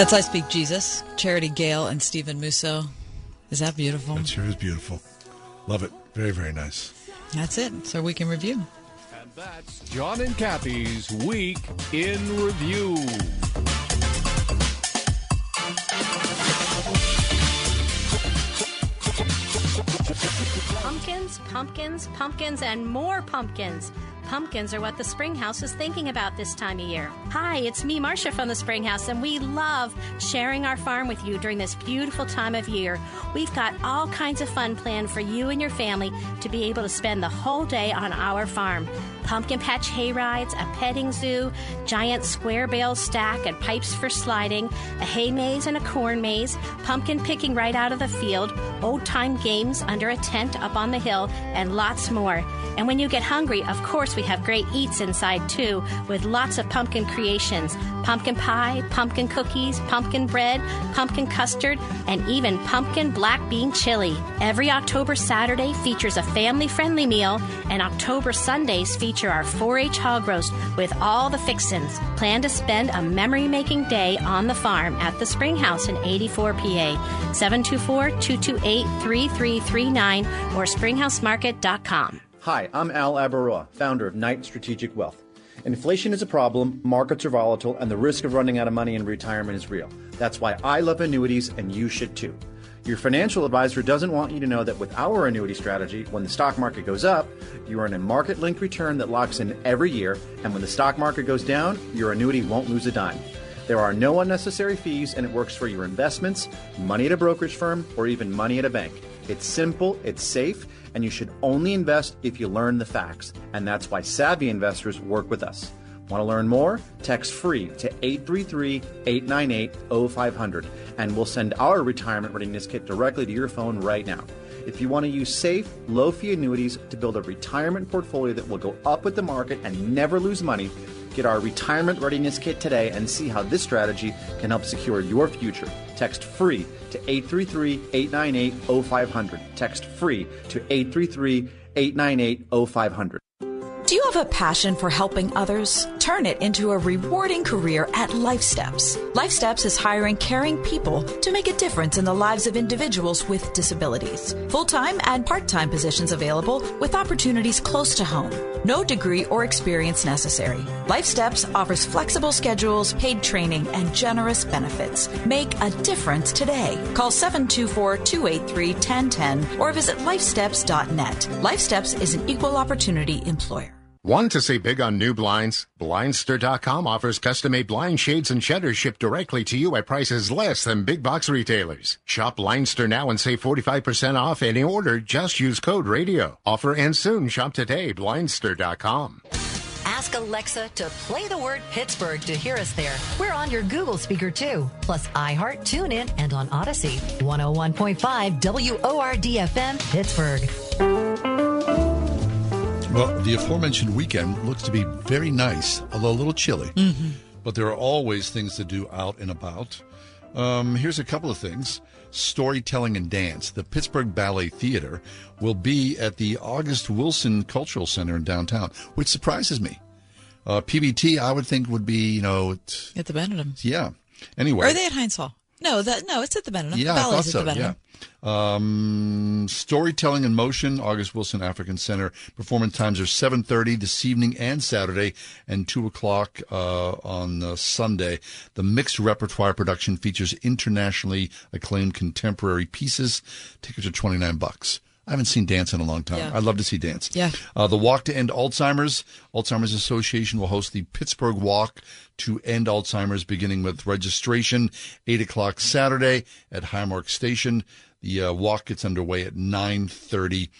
That's I Speak Jesus, Charity Gayle, and Steven Musso. Is that beautiful? That sure is beautiful. Love it. Very, very nice. That's it. So we can review. And that's John and Kathy's Week in Review. Pumpkins, pumpkins, pumpkins, and more pumpkins. Pumpkins are what the Springhouse is thinking about this time of year. Hi, it's me, Marcia from the Springhouse, and we love sharing our farm with you during this beautiful time of year. We've got all kinds of fun planned for you and your family to be able to spend the whole day on our farm. Pumpkin patch hay rides, a petting zoo, giant square bale stack and pipes for sliding, a hay maze and a corn maze, pumpkin picking right out of the field, old time games under a tent up on the hill, and lots more. And when you get hungry, of course, we have great eats inside too, with lots of pumpkin creations pumpkin pie, pumpkin cookies, pumpkin bread, pumpkin custard, and even pumpkin black bean chili. Every October Saturday features a family friendly meal, and October Sundays feature our 4 H hog roast with all the fixins. Plan to spend a memory making day on the farm at the Springhouse in 84 PA. 724 228 3339 or springhousemarket.com. Hi, I'm Al Abaroa, founder of Knight Strategic Wealth. Inflation is a problem, markets are volatile, and the risk of running out of money in retirement is real. That's why I love annuities, and you should too. Your financial advisor doesn't want you to know that with our annuity strategy, when the stock market goes up, you earn a market linked return that locks in every year, and when the stock market goes down, your annuity won't lose a dime. There are no unnecessary fees, and it works for your investments, money at a brokerage firm, or even money at a bank. It's simple, it's safe, and you should only invest if you learn the facts. And that's why savvy investors work with us. Want to learn more? Text free to 833 898 0500 and we'll send our retirement readiness kit directly to your phone right now. If you want to use safe, low fee annuities to build a retirement portfolio that will go up with the market and never lose money, get our retirement readiness kit today and see how this strategy can help secure your future. Text free to 833 898 0500. Text free to 833 898 0500. Do you have a passion for helping others? Turn it into a rewarding career at LifeSteps. LifeSteps is hiring caring people to make a difference in the lives of individuals with disabilities. Full time and part time positions available with opportunities close to home. No degree or experience necessary. LifeSteps offers flexible schedules, paid training, and generous benefits. Make a difference today. Call 724 283 1010 or visit lifesteps.net. Life Steps is an equal opportunity employer. Want to say big on new blinds? Blindster.com offers custom made blind shades and shutters shipped directly to you at prices less than big box retailers. Shop Blindster now and save 45% off any order. Just use code radio. Offer ends soon. Shop today. Blindster.com. Ask Alexa to play the word Pittsburgh to hear us there. We're on your Google speaker too, plus iHeart, TuneIn, and on Audacy. 101.5 WORD FM, Pittsburgh. Well, the aforementioned weekend looks to be very nice, although a little chilly. Mm-hmm. But there are always things to do out and about. Um, here's a couple of things storytelling and dance. The Pittsburgh Ballet Theater will be at the August Wilson Cultural Center in downtown, which surprises me. Uh, PBT, I would think, would be, you know, At the Benedum. yeah. Anyway. Or are they at Heinz Hall? No, that no, it's at the Benedum. Yeah, the I thought so. the Yeah. Um, storytelling in motion. August Wilson African Center. Performance times are seven thirty this evening and Saturday, and two o'clock uh, on uh, Sunday. The mixed repertoire production features internationally acclaimed contemporary pieces. Tickets are twenty nine bucks. I haven't seen dance in a long time. Yeah. I'd love to see dance. Yeah. Uh, the Walk to End Alzheimer's. Alzheimer's Association will host the Pittsburgh Walk to End Alzheimer's, beginning with registration 8 o'clock Saturday at Highmark Station. The uh, walk gets underway at 9.30.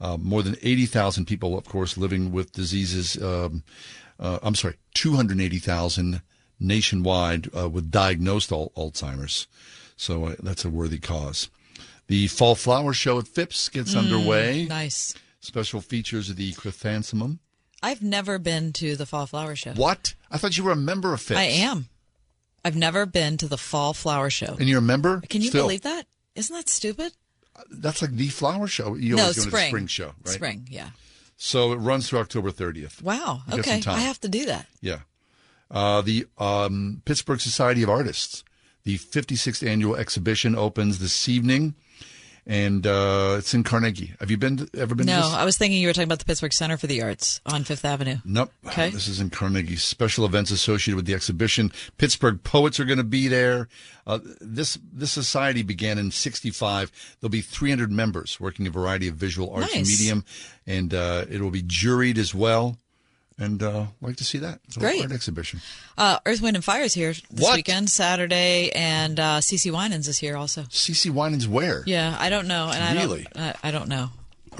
Uh, more than 80,000 people, of course, living with diseases. Um, uh, I'm sorry, 280,000 nationwide uh, with diagnosed al- Alzheimer's. So uh, that's a worthy cause. The Fall Flower Show at Phipps gets Mm, underway. Nice. Special features of the chrysanthemum. I've never been to the Fall Flower Show. What? I thought you were a member of Phipps. I am. I've never been to the Fall Flower Show. And you're a member? Can you Still. believe that? Isn't that stupid? That's like the flower show. You no, always go to the spring. spring show, right? Spring, yeah. So it runs through October 30th. Wow. You Okay, I have to do that. Yeah. Uh, the um, Pittsburgh Society of Artists, the 56th annual exhibition opens this evening, and uh, it's in Carnegie. Have you been to, ever been No, to this? I was thinking you were talking about the Pittsburgh Center for the Arts on Fifth Avenue. Nope. Okay. This is in Carnegie. Special events associated with the exhibition. Pittsburgh poets are going to be there. Uh, this this society began in '65. There'll be 300 members working a variety of visual arts and Nice. medium, and uh, it will be juried as well. And uh, like to see that. It's a Great. art exhibition. Uh, Earth, Wind, and Fire is here this What? weekend, Saturday, and uh, CeCe Winans is here also. CeCe Winans where? Yeah, I don't know, and I Really? don't. I, I don't know.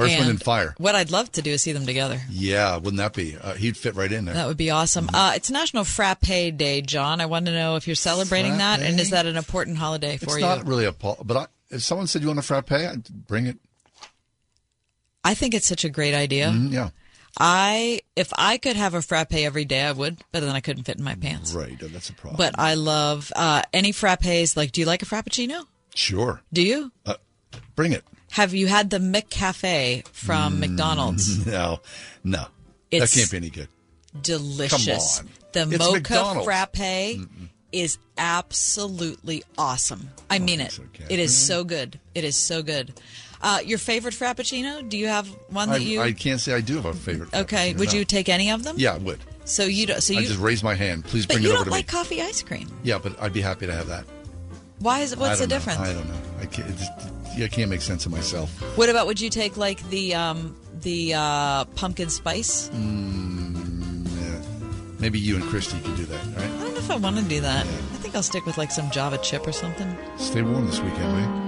Earth, Wind, and Fire. What I'd love to do is see them together. Yeah, wouldn't that be? Uh, he'd fit right in there. That would be awesome. Uh, it's National Frappe Day, John. I want to know if you're celebrating that, and is that an important holiday for it's you? not really a but I, if someone said you want a frappe, I'd bring it. I think it's such a great idea. Mhm, yeah. I, if I could have a frappe every day, I would, but then I couldn't fit in my pants. Right, that's a problem. But I love uh, any frappes. Like, do you like a frappuccino? Sure. Do you? Uh, bring it. Have you had the McCafe from McDonald's? No, no. It's that can't be any good. Delicious. The It's mocha McDonald's. frappe is absolutely awesome. I mean it. It is so good. It is so good. Uh, your favorite frappuccino? Do you have one that I, you? I can't say I do have a favorite. okay. Would no. you take any of them? Yeah, I would. So you don't. So I you. just raise my hand. Please but bring you it over don't to like me. coffee ice cream. Yeah, but I'd be happy to have that. Why is it? I What's the don't know. difference? I don't know. I can't. It just, I can't make sense of myself. What about? Would you take like the um the uh, pumpkin spice? Mm, yeah. Maybe you and Christy could do that. All I don't know if I want to do that. I think I'll stick with like some Java chip or something. Stay warm this weekend, you?